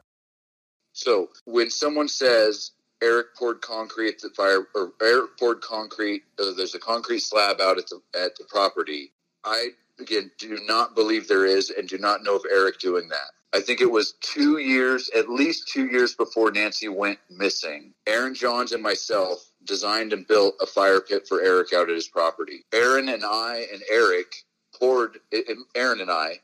So when someone says Eric poured concrete at the fire, or Eric poured concrete, uh, there's a concrete slab out at the at the property. I again do not believe there is, and do not know of Eric doing that. I think it was two years, at least two years before Nancy went missing. Aaron Johns and myself designed and built a fire pit for Eric out at his property. Aaron and I and Eric poured. Aaron and I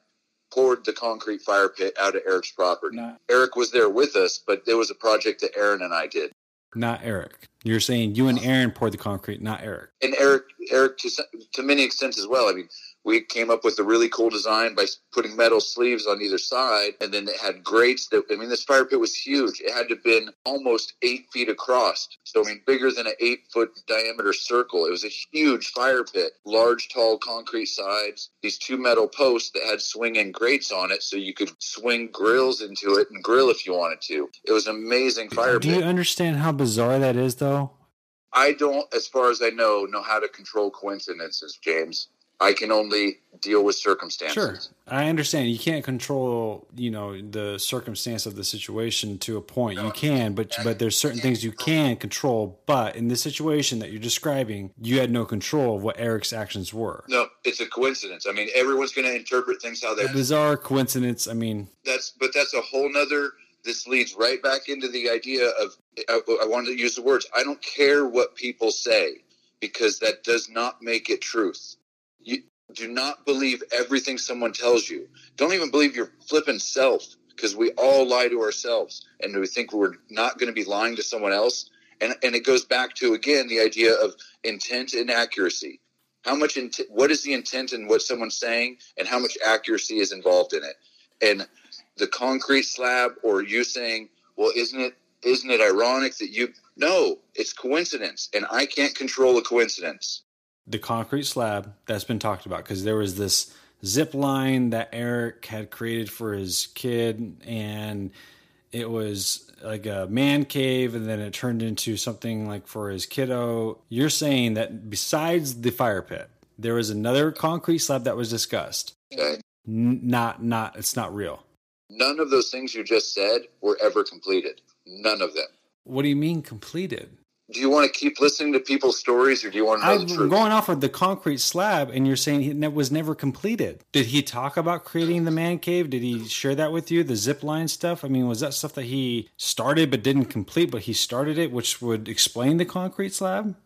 poured the concrete fire pit out of Eric's property. Not- Eric was there with us, but it was a project that Aaron and I did. Not Eric. You're saying you and uh-huh. Aaron poured the concrete, not Eric. And Eric, Eric, to, to many extents as well. I mean, we came up with a really cool design by putting metal sleeves on either side, and then it had grates. That I mean, this fire pit was huge. It had to have been almost eight feet across. So I mean, bigger than an eight foot diameter circle. It was a huge fire pit, large, tall concrete sides. These two metal posts that had swinging grates on it, so you could swing grills into it and grill if you wanted to. It was an amazing fire pit. Do pit. you understand how bizarre that is, though? I don't, as far as I know, know how to control coincidences, James. I can only deal with circumstances. Sure. I understand. You can't control, you know, the circumstance of the situation to a point. You can, but but there's certain things you can control. But in the situation that you're describing, you had no control of what Eric's actions were. No, it's a coincidence. I mean, everyone's going to interpret things how they. A bizarre coincidence. I mean, That's, but that's a whole nother. This leads right back into the idea of. I, I wanted to use the words. I don't care what people say, because that does not make it truth. You do not believe everything someone tells you. Don't even believe your flippin' self, because we all lie to ourselves, and we think we're not going to be lying to someone else. And and it goes back to again the idea of intent and accuracy. How much int- what is the intent in what someone's saying, and how much accuracy is involved in it? And the concrete slab, or you saying, "Well, isn't it isn't it ironic that you?" No, it's coincidence, and I can't control a coincidence. The concrete slab that's been talked about because there was this zip line that Eric had created for his kid, and it was like a man cave, and then it turned into something like for his kiddo. You're saying that besides the fire pit, there was another concrete slab that was discussed. Okay. N- not, not, it's not real. None of those things you just said were ever completed. None of them. What do you mean completed? Do you want to keep listening to people's stories, or do you want to know I'm the truth? going off of the concrete slab, and you're saying it was never completed. Did he talk about creating the man cave? Did he share that with you? The zip line stuff? I mean, was that stuff that he started but didn't complete, but he started it, which would explain the concrete slab?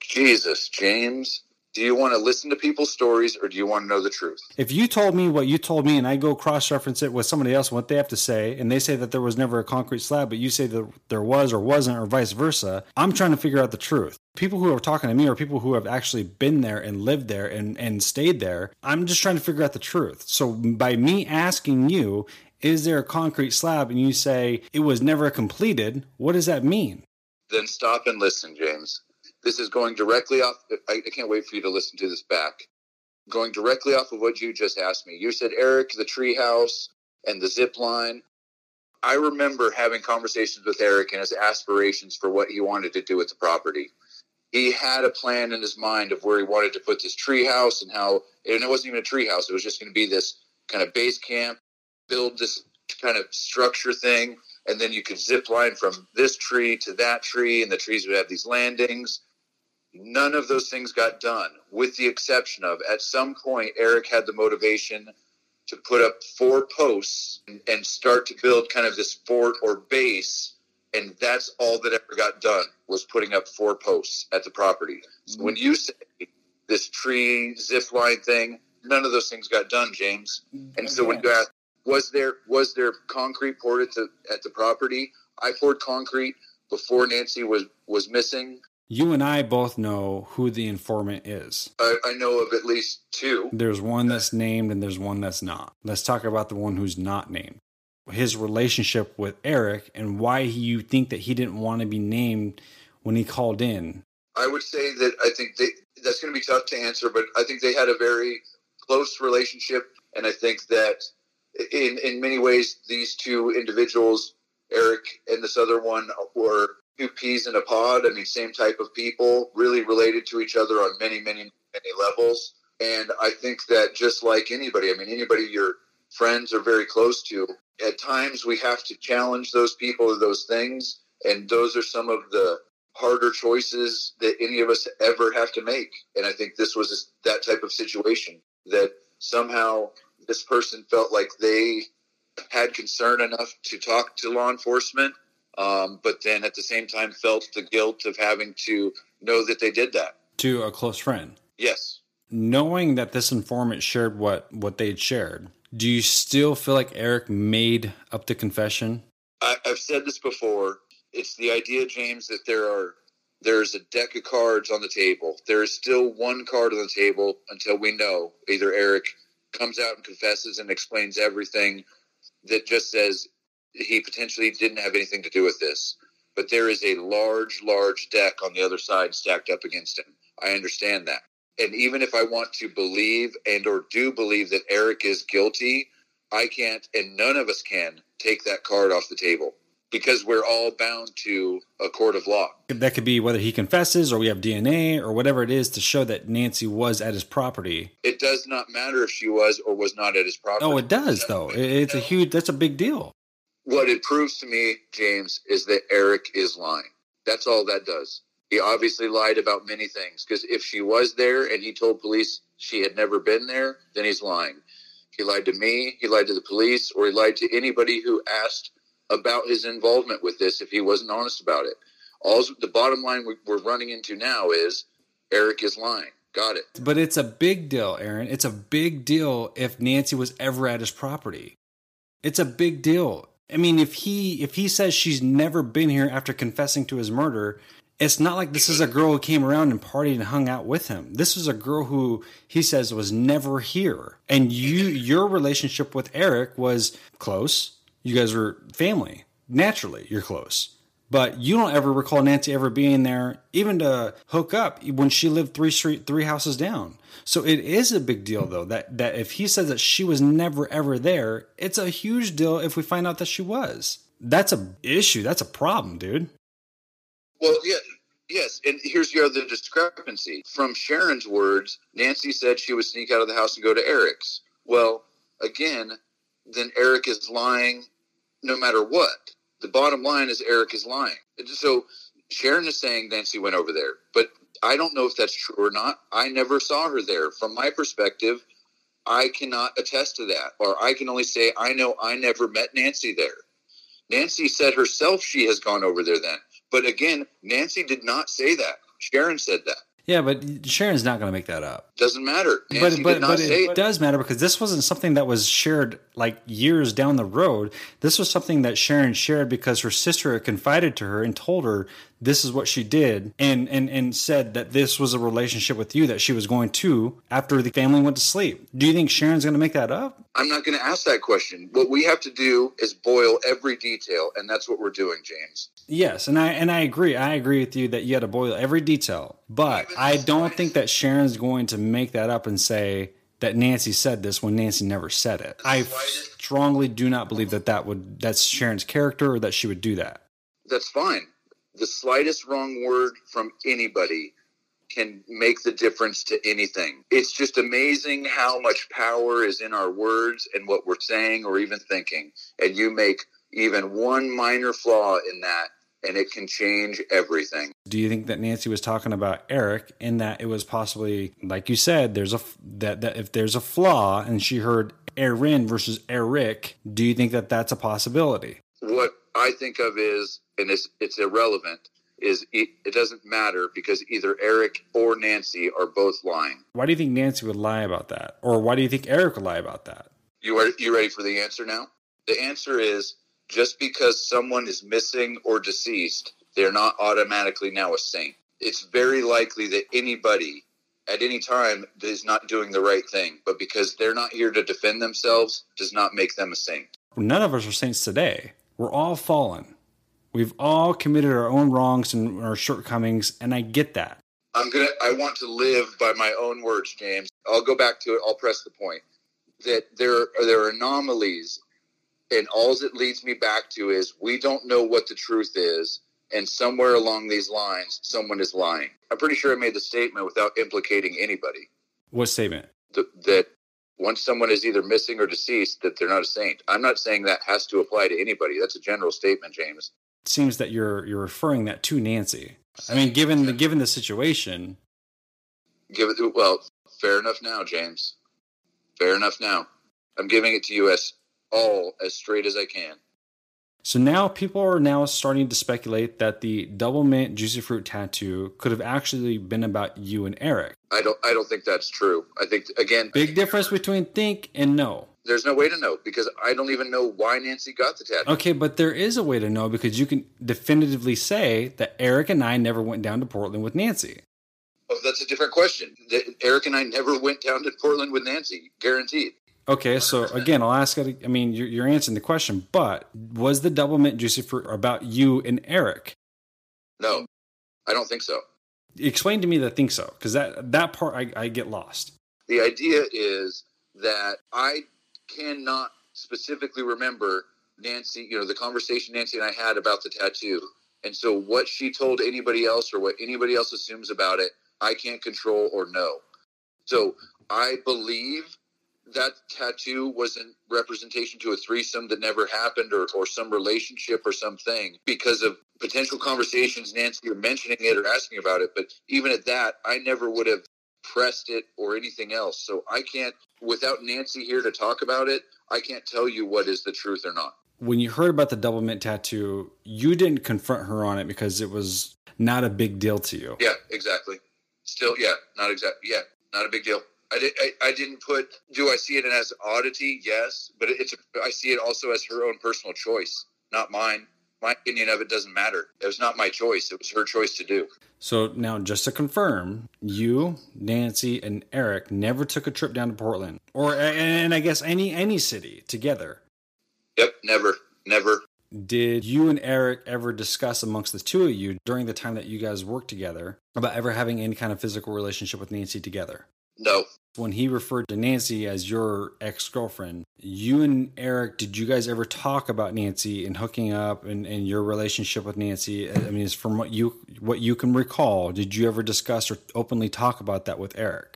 Jesus, James. Do you want to listen to people's stories, or do you want to know the truth? If you told me what you told me, and I go cross reference it with somebody else, what they have to say, and they say that there was never a concrete slab, but you say that there was or wasn't, or vice versa, I'm trying to figure out the truth. People who are talking to me are people who have actually been there and lived there and, and stayed there. I'm just trying to figure out the truth. So by me asking you, is there a concrete slab, and you say it was never completed, what does that mean? Then stop and listen, James. This is going directly off. I, I can't wait for you to listen to this back. Going directly off of what you just asked me. You said Eric, the treehouse, and the zip line. I remember having conversations with Eric and his aspirations for what he wanted to do with the property. He had a plan in his mind of where he wanted to put this treehouse and how, and it wasn't even a treehouse. It was just going to be this kind of base camp, build this kind of structure thing, and then you could zip line from this tree to that tree, and the trees would have these landings. None of those things got done, with the exception of at some point, Eric had the motivation to put up four posts and, start to build kind of this fort or base. And that's all that ever got done was putting up four posts at the property. So when mm-hmm. you say this tree zip line thing, none of those things got done, James. And so when you ask, was there was there concrete poured at the at the property? I poured concrete before Nancy was was missing. You and I both know who the informant is. I, I know of at least two. There's one that's named and there's one that's not. Let's talk about the one who's not named. His relationship with Eric and why he, you think that he didn't want to be named when he called in. I would say that I think they, that's going to be tough to answer, but I think they had a very close relationship And I think that in in many ways, these two individuals, Eric and this other one, were two peas in a pod. I mean, same type of people, really related to each other on many, many, many levels. And I think that just like anybody, I mean, anybody your friends are very close to, at times we have to challenge those people or those things. And those are some of the harder choices that any of us ever have to make. And I think this was that type of situation that somehow this person felt like they had concern enough to talk to law enforcement, um, but then at the same time felt the guilt of having to know that they did that. To a close friend. Yes. Knowing that this informant shared what, what they'd shared, do you still feel like Eric made up the confession? I, I've said this before. It's the idea, James, that there are there's a deck of cards on the table. There is still one card on the table until we know either Eric comes out and confesses and explains everything that just says he potentially didn't have anything to do with this. But there is a large, large deck on the other side stacked up against him. I understand that. And even if I want to believe and or do believe that Eric is guilty, I can't and none of us can take that card off the table because we're all bound to a court of law. That could be whether he confesses or we have DNA or whatever it is to show that Nancy was at his property. It does not matter if she was or was not at his property. Oh, it does though. It's a huge that's a big deal. What it proves to me, James, is that Eric is lying. That's all that does. He obviously lied about many things because if she was there and he told police she had never been there, then he's lying. He lied to me, he lied to the police, or he lied to anybody who asked about his involvement with this if he wasn't honest about it. All the bottom line we're running into now is Eric is lying. Got it. But it's a big deal, Aaron. It's a big deal if Nancy was ever at his property. It's a big deal. I mean, if he if he says she's never been here after confessing to his murder, it's not like this is a girl who came around and partied and hung out with him. This is a girl who he says was never here. And you your relationship with Eric was close you guys were family. Naturally, you're close. But you don't ever recall Nancy ever being there, even to hook up when she lived three street, three houses down. So it is a big deal, though, that that if he says that she was never ever there, it's a huge deal if we find out that she was. That's a issue. That's a problem, dude. Well, yeah, yes, and here's the other discrepancy. From Sharon's words, Nancy said she would sneak out of the house and go to Eric's. Well, again, then Eric is lying no matter what. The bottom line is Eric is lying. So Sharon is saying Nancy went over there, but I don't know if that's true or not. I never saw her there. From my perspective, I cannot attest to that, or I can only say I know I never met Nancy there. Nancy said herself she has gone over there then. But again, Nancy did not say that. Sharon said that. Yeah, but Sharon's not going to make that up. Doesn't matter. Nancy but but, but it, it does matter because this wasn't something that was shared like years down the road. This was something that Sharon shared because her sister confided to her and told her this is what she did and and and said that this was a relationship with you that she was going to after the family went to sleep. Do you think Sharon's going to make that up? I'm not going to ask that question. What we have to do is boil every detail and that's what we're doing, James. Yes, and I and I agree. I agree with you that you had to boil every detail. But I don't think that Sharon's going to make that up and say that Nancy said this when Nancy never said it. I strongly do not believe that that would that's Sharon's character or that she would do that. That's fine the slightest wrong word from anybody can make the difference to anything. It's just amazing how much power is in our words and what we're saying or even thinking. And you make even one minor flaw in that and it can change everything. Do you think that Nancy was talking about Eric in that it was possibly like you said there's a that, that if there's a flaw and she heard Aaron versus Eric, do you think that that's a possibility? What I think of is and it's it's irrelevant is it, it doesn't matter because either Eric or Nancy are both lying. Why do you think Nancy would lie about that, or why do you think Eric would lie about that? You are you ready for the answer now? The answer is just because someone is missing or deceased, they're not automatically now a saint. It's very likely that anybody at any time is not doing the right thing, but because they're not here to defend themselves does not make them a saint. None of us are saints today. We're all fallen. We've all committed our own wrongs and our shortcomings, and I get that. I'm gonna. I want to live by my own words, James. I'll go back to it. I'll press the point. that there are, there are anomalies, and all it leads me back to is we don't know what the truth is, and somewhere along these lines, someone is lying. I'm pretty sure I made the statement without implicating anybody What statement? th- that once someone is either missing or deceased, that they're not a saint. I'm not saying that has to apply to anybody. That's a general statement, James. Seems that you're you're referring that to Nancy. I mean, given the given the situation, Give it well. Fair enough now, James. Fair enough now. I'm giving it to you as all as straight as I can. So now people are now starting to speculate that the Doublemint juicy fruit tattoo could have actually been about you and Eric. I don't. I don't think that's true. I think again, Big difference between think and know. there's no way to know because I don't even know why Nancy got the tattoo. Okay, but there is a way to know because you can definitively say that Eric and I never went down to Portland with Nancy. Oh, that's a different question. Eric and I never went down to Portland with Nancy, guaranteed. Okay, so again, I'll ask it. I mean, you're, you're answering the question, but was the Doublemint juicy fruit about you and Eric? No, I don't think so. Explain to me that think so, because that that part I, I get lost. The idea is that I cannot specifically remember Nancy, you know, the conversation Nancy and I had about the tattoo. And so what she told anybody else or what anybody else assumes about it, I can't control or know. So I believe that tattoo was in representation to a threesome that never happened or, or some relationship or something because of potential conversations Nancy or mentioning it or asking about it. But even at that, I never would have pressed it or anything else. So I can't, without Nancy here to talk about it, I can't tell you what is the truth or not. When you heard about the Doublemint tattoo, you didn't confront her on it because it was not a big deal to you. Yeah, exactly. Still, yeah, not exactly. Yeah, not a big deal. I, did, I, I didn't put. Do I see it as oddity? Yes, but it's. I see it also as her own personal choice, not mine. My opinion of it doesn't matter. It was not my choice. It was her choice to do. So now, just to confirm, you, Nancy, and Eric never took a trip down to Portland, or and I guess any any city together. Yep, never, never. Did you and Eric ever discuss amongst the two of you during the time that you guys worked together about ever having any kind of physical relationship with Nancy together? No, When he referred to Nancy as your ex girlfriend, you and Eric, did you guys ever talk about Nancy and hooking up and, and your relationship with Nancy? I mean, from what you what you can recall, did you ever discuss or openly talk about that with Eric?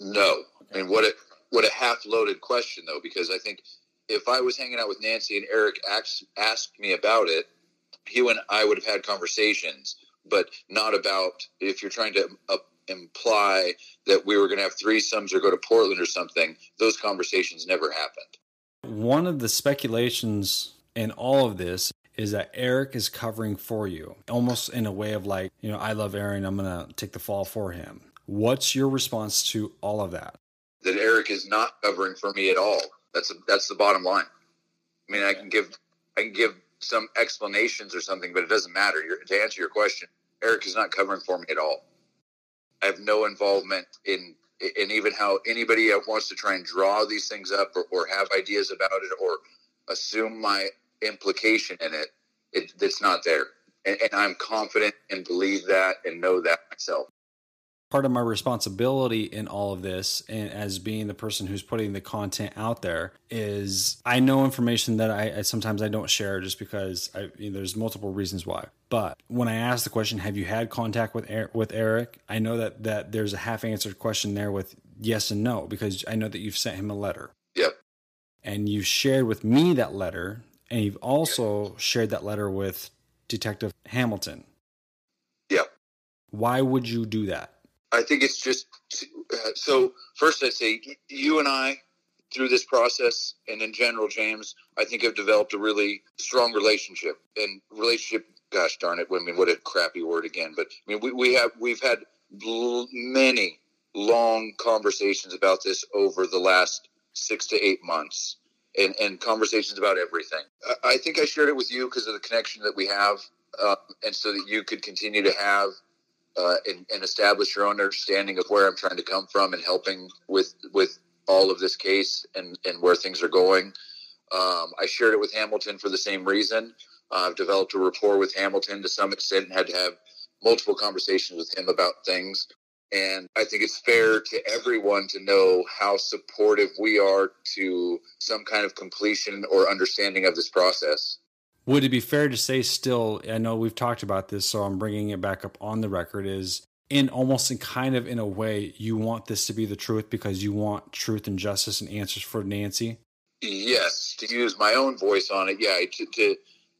No, and what a what a half loaded question though, because I think if I was hanging out with Nancy and Eric asked asked me about it, he and I would have had conversations, but not about if you're trying to uh, imply that we were going to have threesomes or go to Portland or something. Those conversations never happened. One of the speculations in all of this is that Eric is covering for you, almost in a way of like, you know, I love Aaron, I'm gonna take the fall for him. What's your response to all of that? That Eric is not covering for me at all. That's that's the bottom line. I mean, I can give I can give some explanations or something, but it doesn't matter. You're, to answer your question, Eric is not covering for me at all. I have no involvement in in even how anybody wants to try and draw these things up or, or have ideas about it or assume my implication in it. it it's not there, and, and I'm confident and believe that and know that myself. Part of my responsibility in all of this and as being the person who's putting the content out there is i know information that i, I sometimes i don't share just because I, you know, there's multiple reasons why. But when i ask the question have you had contact with eric, with eric? I know that that there's a half answered question there with yes and no because i know that you've sent him a letter. Yep. and you've shared with me that letter and you've also shared that letter with detective hamilton. Yep. why would you do that I think it's just uh, so. First, I say you and I, through this process, and in general, James, I think have developed a really strong relationship. And relationship, gosh darn it, I mean, what a crappy word again. But I mean, we, we have we've had many long conversations about this over the last six to eight months. And, and conversations about everything. I, I think I shared it with you because of the connection that we have, uh, and so that you could continue to have uh, and, and establish your own understanding of where I'm trying to come from and helping with with all of this case and, and where things are going. Um, I shared it with Hamilton for the same reason. Uh, I've developed a rapport with Hamilton to some extent and had to have multiple conversations with him about things. And I think it's fair to everyone to know how supportive we are to some kind of completion or understanding of this process. Would it be fair to say still, I know we've talked about this, so I'm bringing it back up on the record, is in almost in kind of in a way, you want this to be the truth because you want truth and justice and answers for Nancy? Yes, to use my own voice on it, yeah, to, to,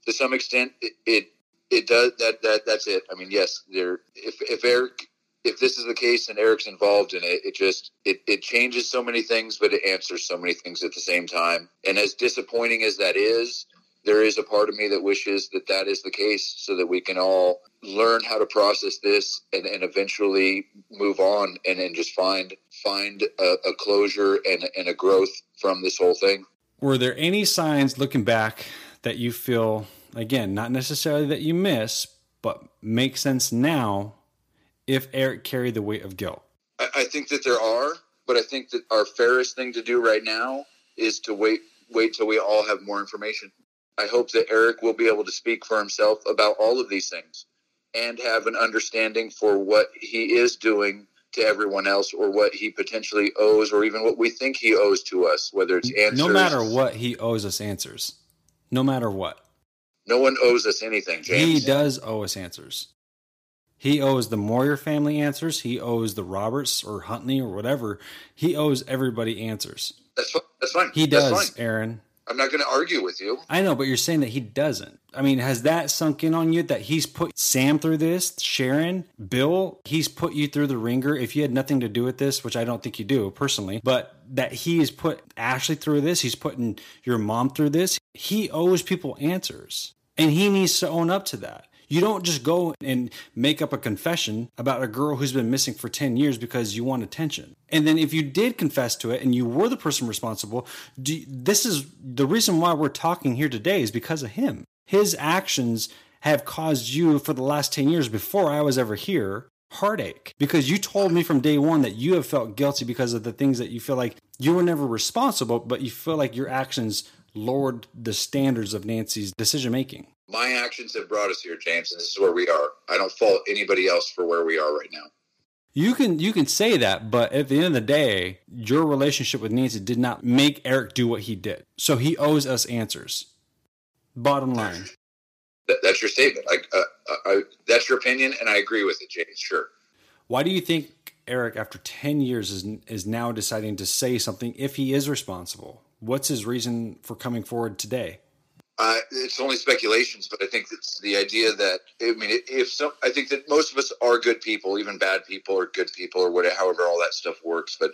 to some extent, it, it it does that that that's it. I mean, yes, there. If if Eric, if this is the case and Eric's involved in it, it just it it changes so many things, but it answers so many things at the same time. And as disappointing as that is, there is a part of me that wishes that that is the case, so that we can all learn how to process this and, and eventually move on and, and just find find a, a closure and and a growth from this whole thing. Were there any signs looking back that you feel again, not necessarily that you miss, but make sense now if Eric carried the weight of guilt? I, I think that there are, but I think that our fairest thing to do right now is to wait wait till we all have more information. I hope that Eric will be able to speak for himself about all of these things and have an understanding for what he is doing to everyone else or what he potentially owes or even what we think he owes to us, whether it's answers. No matter what, he owes us answers. No matter what. No one owes us anything, James. He does owe us answers. He owes the Moyer family answers. He owes the Roberts or Huntley or whatever. He owes everybody answers. That's fine. That's fine. He That's does, fine. Aaron. I'm not going to argue with you. I know, but you're saying that he doesn't. I mean, has that sunk in on you that he's put Sam through this, Sharon, Bill? He's put you through the ringer. If you had nothing to do with this, which I don't think you do personally, but that he has put Ashley through this, he's putting your mom through this. He owes people answers, and he needs to own up to that. You don't just go and make up a confession about a girl who's been missing for 10 years because you want attention. And then if you did confess to it and you were the person responsible, do, this is the reason why we're talking here today is because of him. His actions have caused you for the last 10 years before I was ever here heartache because you told me from day one that you have felt guilty because of the things that you feel like you were never responsible, but you feel like your actions lowered the standards of Nancy's decision making my actions have brought us here, James, and this is where we are. I don't fault anybody else for where we are right now. You can you can say that, but at the end of the day, your relationship with Nancy did not make Eric do what he did. So he owes us answers. Bottom line. That, that's your statement. Like uh, I, that's your opinion, and I agree with it, James. Sure. Why do you think Eric, after ten years, is is now deciding to say something if he is responsible? What's his reason for coming forward today? Uh, it's only speculations, but I think it's the idea that I mean, if some, I think that most of us are good people, even bad people or good people or whatever, however all that stuff works. But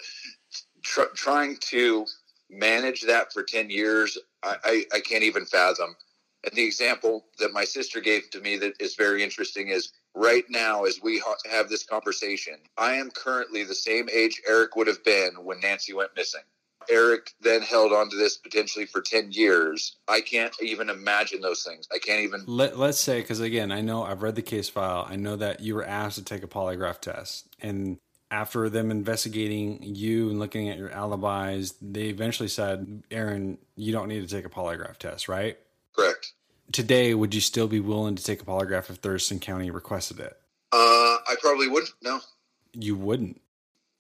tr- trying to manage that for ten years, I, I, I can't even fathom. And the example that my sister gave to me that is very interesting is right now, as we ha- have this conversation, I am currently the same age Eric would have been when Nancy went missing. Eric then held on to this potentially for 10 years. I can't even imagine those things. I can't even. Let, let's say, because again, I know I've read the case file. I know that you were asked to take a polygraph test. And after them investigating you and looking at your alibis, they eventually said, Aaron, you don't need to take a polygraph test, right? Correct. Today, would you still be willing to take a polygraph if Thurston County requested it? Uh, I probably wouldn't. No. You wouldn't?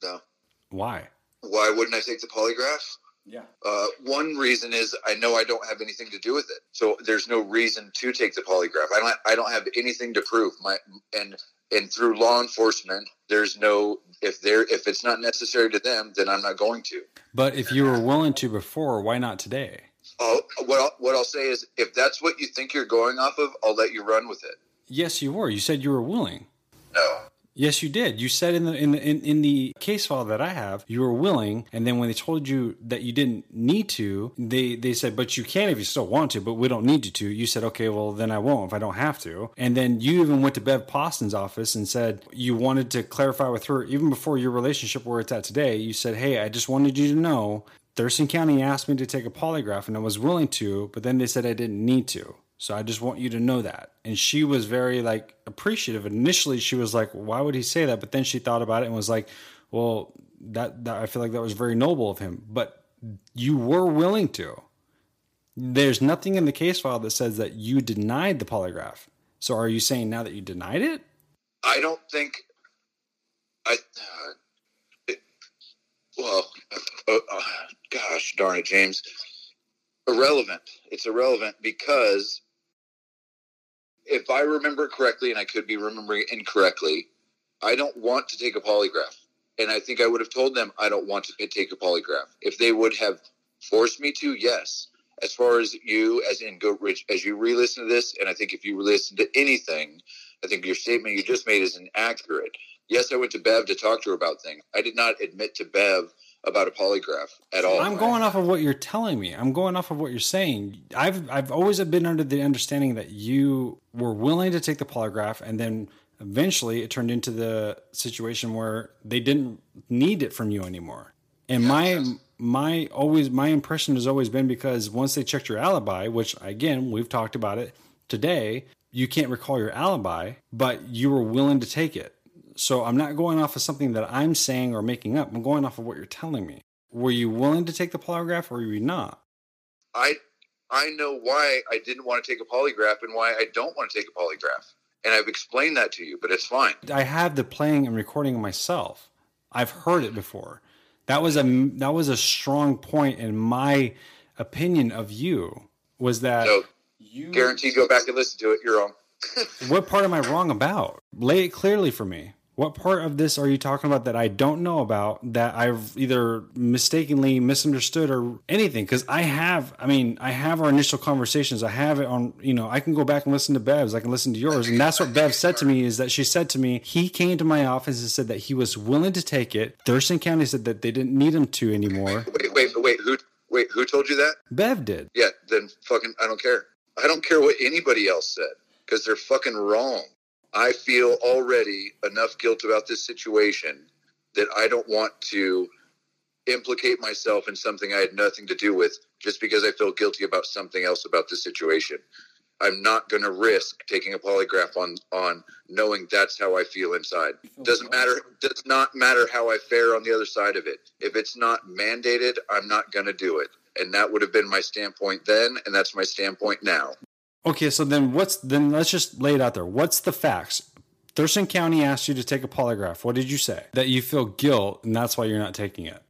No. Why? Why wouldn't I take the polygraph? Yeah. Uh, one reason is I know I don't have anything to do with it, so there's no reason to take the polygraph. I don't. I don't have anything to prove. My and and through law enforcement, there's no if they're if it's not necessary to them, then I'm not going to. But if you were willing to before, why not today? Oh, what I'll, what I'll say is, if that's what you think you're going off of, I'll let you run with it. Yes, you were. You said you were willing. No. Yes, you did. You said in the in the in, in, the case file that I have, you were willing, and then when they told you that you didn't need to, they they said, "But you can if you still want to, but we don't need you to." You said, "Okay, well then I won't if I don't have to." And then you even went to Bev Poston's office and said you wanted to clarify with her even before your relationship where it's at today. You said, "Hey, I just wanted you to know." Thurston County asked me to take a polygraph and I was willing to, but then they said I didn't need to. So I just want you to know that. And she was very like appreciative. Initially, she was like, "Why would he say that?" But then she thought about it and was like, "Well, that, that I feel like that was very noble of him." But you were willing to. There's nothing in the case file that says that you denied the polygraph. So are you saying now that you denied it? I don't think I, uh, it, well, uh, uh, gosh darn it, James. Irrelevant. It's irrelevant because if I remember correctly, and I could be remembering incorrectly, I don't want to take a polygraph. And I think I would have told them I don't want to take a polygraph. If they would have forced me to, yes. As far as you, as in Goat Ridge, as you re-listen to this, and I think if you listen to anything, I think your statement you just made is inaccurate. Yes, I went to Bev to talk to her about things. I did not admit to Bev about a polygraph at all. I'm going off of what you're telling me. I'm going off of what you're saying. I've I've always been under the understanding that you were willing to take the polygraph, and then eventually it turned into the situation where they didn't need it from you anymore. And my my always my impression has always been because once they checked your alibi, which again we've talked about it today, you can't recall your alibi, but you were willing to take it. So I'm not going off of something that I'm saying or making up. I'm going off of what you're telling me. Were you willing to take the polygraph or were you not? I I know why I didn't want to take a polygraph and why I don't want to take a polygraph. And I've explained that to you, but it's fine. I have the playing and recording myself. I've heard it before. That was a that was a strong point in my opinion of you was that So you guarantee go back and listen to it. You're wrong. what part am I wrong about? Lay it clearly for me. What part of this are you talking about that I don't know about that I've either mistakenly misunderstood or anything? Because I have, I mean, I have our initial conversations. I have it on, you know, I can go back and listen to Bev's. I can listen to yours. And that's what Bev said to me is that she said to me, he came to my office and said that he was willing to take it. Thurston County said that they didn't need him to anymore. Wait, wait, wait. Who wait, who told you that? Bev did. Yeah, then fucking I don't care. I don't care what anybody else said because they're fucking wrong. I feel already enough guilt about this situation that I don't want to implicate myself in something I had nothing to do with just because I feel guilty about something else about this situation. I'm not going to risk taking a polygraph on on knowing that's how I feel inside. Doesn't matter. Does not matter how I fare on the other side of it. If it's not mandated, I'm not going to do it. And that would have been my standpoint then, and that's my standpoint now. Okay, so then what's then let's just lay it out there. What's the facts? Thurston County asked you to take a polygraph. What did you say? That you feel guilt and that's why you're not taking it.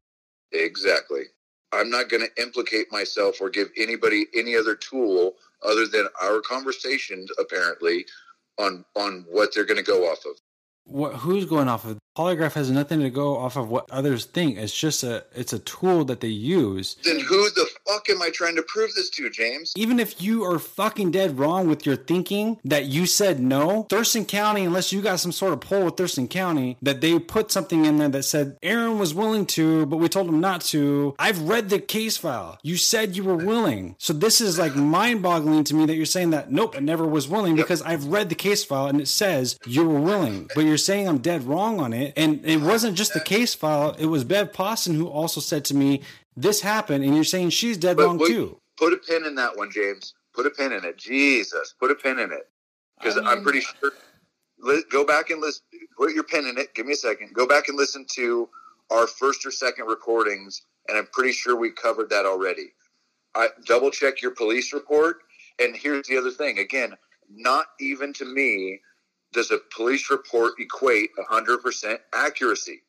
Exactly. I'm not going to implicate myself or give anybody any other tool other than our conversations apparently on on what they're going to go off of. What who's going off of? Polygraph has nothing to go off of what others think. It's just a it's a tool that they use. Then who the fuck am I trying to prove this to, James? Even if you are fucking dead wrong with your thinking that you said no, Thurston County, unless you got some sort of poll with Thurston County, that they put something in there that said Aaron was willing to, but we told him not to. I've read the case file. You said you were willing. So this is like mind boggling to me that you're saying that nope, I never was willing because I've read the case file and it says you were willing. But you're saying I'm dead wrong on it. And it wasn't just the case file, it was Bev Poston who also said to me, This happened, and you're saying she's dead But wrong too. Put a pin in that one, James. Put a pin in it. Jesus, put a pin in it. Because I'm pretty sure. Li- Go back and listen. Put your pin in it. Give me a second. Go back and listen to our first or second recordings, and I'm pretty sure we covered that already. I double check your police report. And here's the other thing. Again, not even to me does a police report equate 100% accuracy.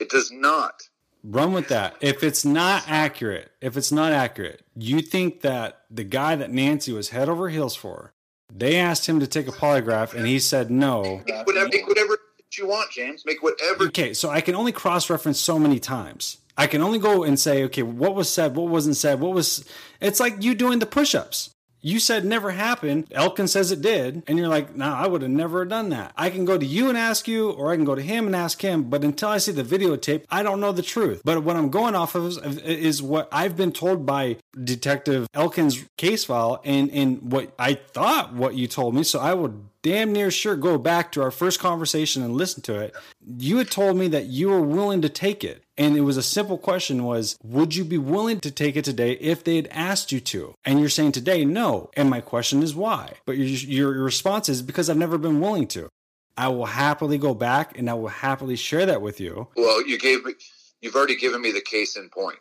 It does not. Run with that. If it's not accurate, if it's not accurate, you think that the guy that Nancy was head over heels for, they asked him to take a polygraph and he said no. Make whatever, make whatever you want, James. Make whatever Okay, so I can only cross reference so many times. I can only go and say, okay, what was said, what wasn't said, what was. It's like you doing the push ups. You said never happened. Elkin says it did. And you're like, nah, I would have never done that. I can go to you and ask you, or I can go to him and ask him. But until I see the videotape, I don't know the truth. But what I'm going off of is, is what I've been told by Detective Elkin's case file and, and what I thought what you told me. So I would damn near sure go back to our first conversation and listen to it. You had told me that you were willing to take it. And it was a simple question was, would you be willing to take it today if they had asked you to? And you're saying today, no. And my question is why? But your, your response is because I've never been willing to. I will happily go back and I will happily share that with you. Well, you gave me, you've already given me the case in point.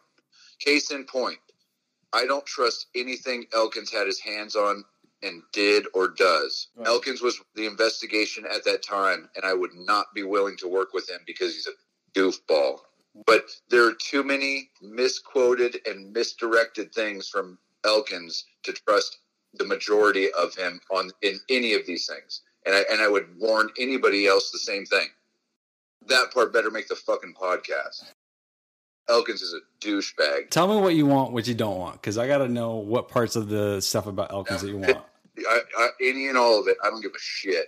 Case in point. I don't trust anything Elkins had his hands on and did or does. Right. Elkins was the investigation at that time, and I would not be willing to work with him because he's a goofball. But there are too many misquoted and misdirected things from Elkins to trust the majority of him on in any of these things. And I and I would warn anybody else the same thing. That part better make the fucking podcast. Elkins is a douchebag. Tell me what you want, what you don't want, because I got to know what parts of the stuff about Elkins that you want. I, I, any and all of it. I don't give a shit.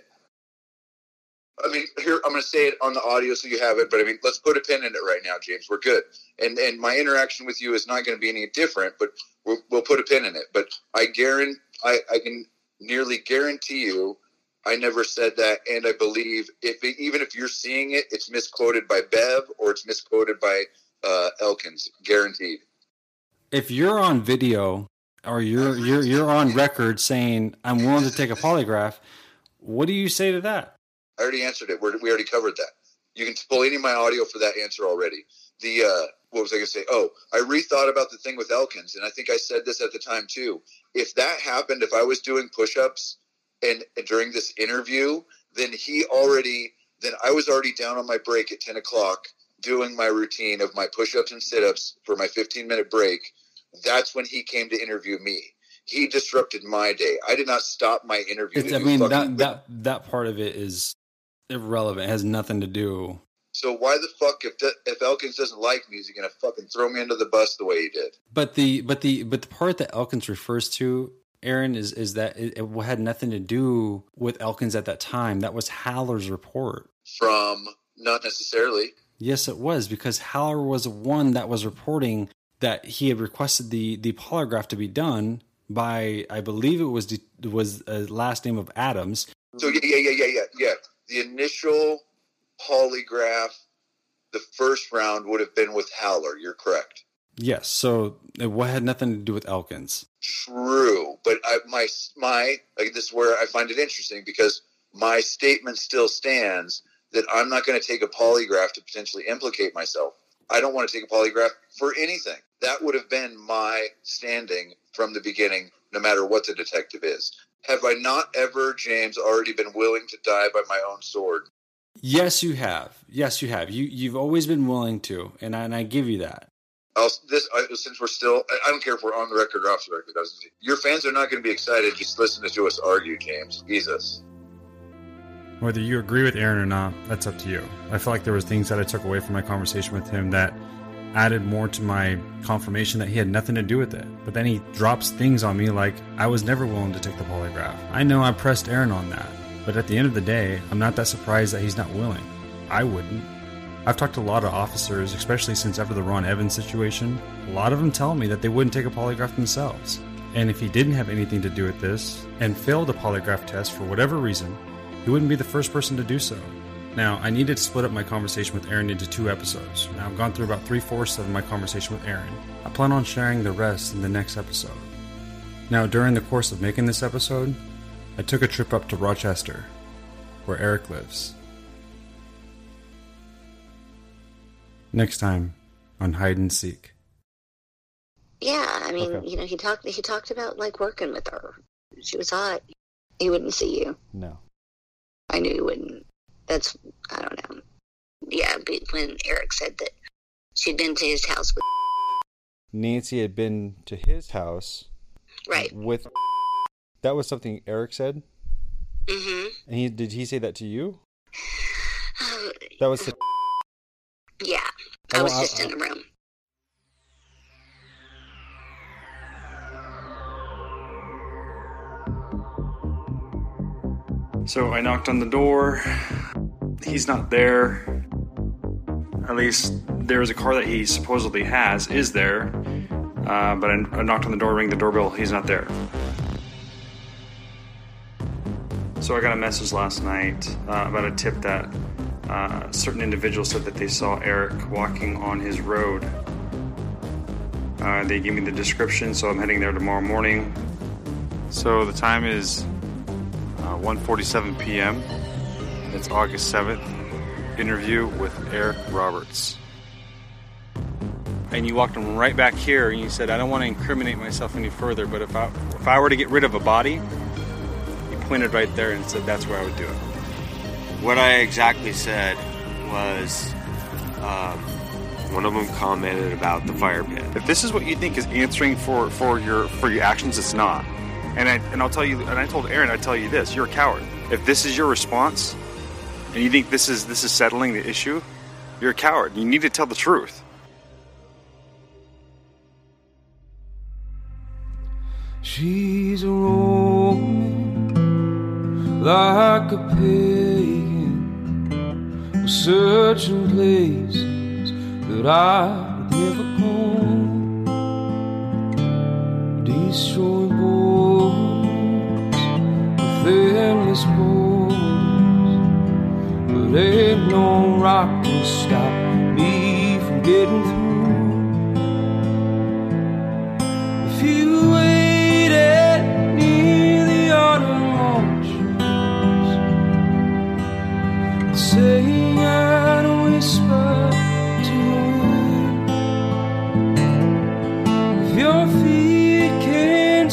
I mean, here I'm going to say it on the audio so you have it, but I mean, let's put a pin in it right now, James. We're good, and and my interaction with you is not going to be any different, but we'll, we'll put a pin in it. But I guarantee, I, I can nearly guarantee you, I never said that, and I believe if even if you're seeing it, it's misquoted by Bev or it's misquoted by uh, Elkins, guaranteed. If you're on video or you're you're you're on record saying I'm willing to take a polygraph, what do you say to that? I already answered it. We're, we already covered that. You can pull any of my audio for that answer already. The uh, what was I going to say? Oh, I rethought about the thing with Elkins, and I think I said this at the time too. If that happened, if I was doing push-ups and, and during this interview, then he already, then I was already down on my break at ten o'clock doing my routine of my push-ups and sit-ups for my 15-minute break. That's when he came to interview me he disrupted my day. I did not stop my interview. I mean that that that part of it is irrelevant. It has nothing to do. So why the fuck if if Elkins doesn't like me, is he gonna fucking throw me under the bus the way he did? But the but the but the part that Elkins refers to, Aaron, is is that it, it had nothing to do with Elkins at that time. That was Haller's report. From not necessarily. Yes, it was because Haller was the one that was reporting that he had requested the the polygraph to be done by I believe it was the, was a last name of Adams. So yeah, yeah, yeah, yeah, yeah, yeah the initial polygraph, the first round would have been with Haller. You're correct. Yes. So it had nothing to do with Elkins. True, but I, my my like this is where I find it interesting because my statement still stands that I'm not going to take a polygraph to potentially implicate myself. I don't want to take a polygraph for anything. That would have been my standing from the beginning, no matter what the detective is. Have I not ever, James, already been willing to die by my own sword? Yes, you have. Yes, you have. You you've always been willing to, and I, and I give you that. I'll, this since we're still, I don't care if we're on the record or off the record. Your fans are not going to be excited just listening to us argue, James. Jesus. Whether you agree with Aaron or not, that's up to you. I feel like there was things that I took away from my conversation with him that added more to my confirmation that he had nothing to do with it. But then he drops things on me like I was never willing to take the polygraph. I know I pressed Aaron on that, but at the end of the day, I'm not that surprised that he's not willing. I wouldn't. I've talked to a lot of officers, especially since after the Ron Evans situation. A lot of them tell me that they wouldn't take a polygraph themselves. And if he didn't have anything to do with this and failed a polygraph test for whatever reason, he wouldn't be the first person to do so. Now, I needed to split up my conversation with Aaron into two episodes. Now, I've gone through about three fourths of my conversation with Aaron. I plan on sharing the rest in the next episode. Now, during the course of making this episode, I took a trip up to Rochester, where Eric lives. Next time on Hide and Seek. Yeah, I mean, okay. you know, he talked he talked about like working with her. She was hot. He wouldn't see you. No. I knew he wouldn't that's I don't know. Yeah, when Eric said that she'd been to his house with Nancy had been to his house, right? With that was something Eric said. Mm-hmm. And he did he say that to you? that was. The... Yeah, I was just I, in the room. So I knocked on the door. He's not there. At least there is a car that he supposedly has is there. Uh, but I, I, knocked on the door, ring the doorbell. He's not there. So I got a message last night uh, about a tip that uh, certain individuals said that they saw Eric walking on his road. Uh, they gave me the description, so I'm heading there tomorrow morning. So the time is 1:47 p.m. It's August 7th. Interview with Eric Roberts. And you walked him right back here, and you said, "I don't want to incriminate myself any further, but if I if I were to get rid of a body, he pointed right there and said that's where I would do it. What I exactly said was um, one of them commented about the fire pit. If this is what you think is answering for, for your for your actions, it's not. And I and I'll tell you and I told Aaron, I tell you this, you're a coward. If this is your response and you think this is this is settling the issue, you're a coward. You need to tell the truth. She's a like a pagan, searching places that I would never go. Destroying bones, with endless but ain't no rock can stop me from getting through.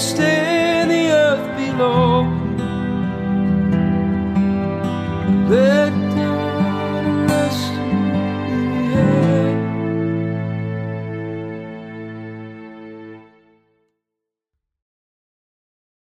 Stay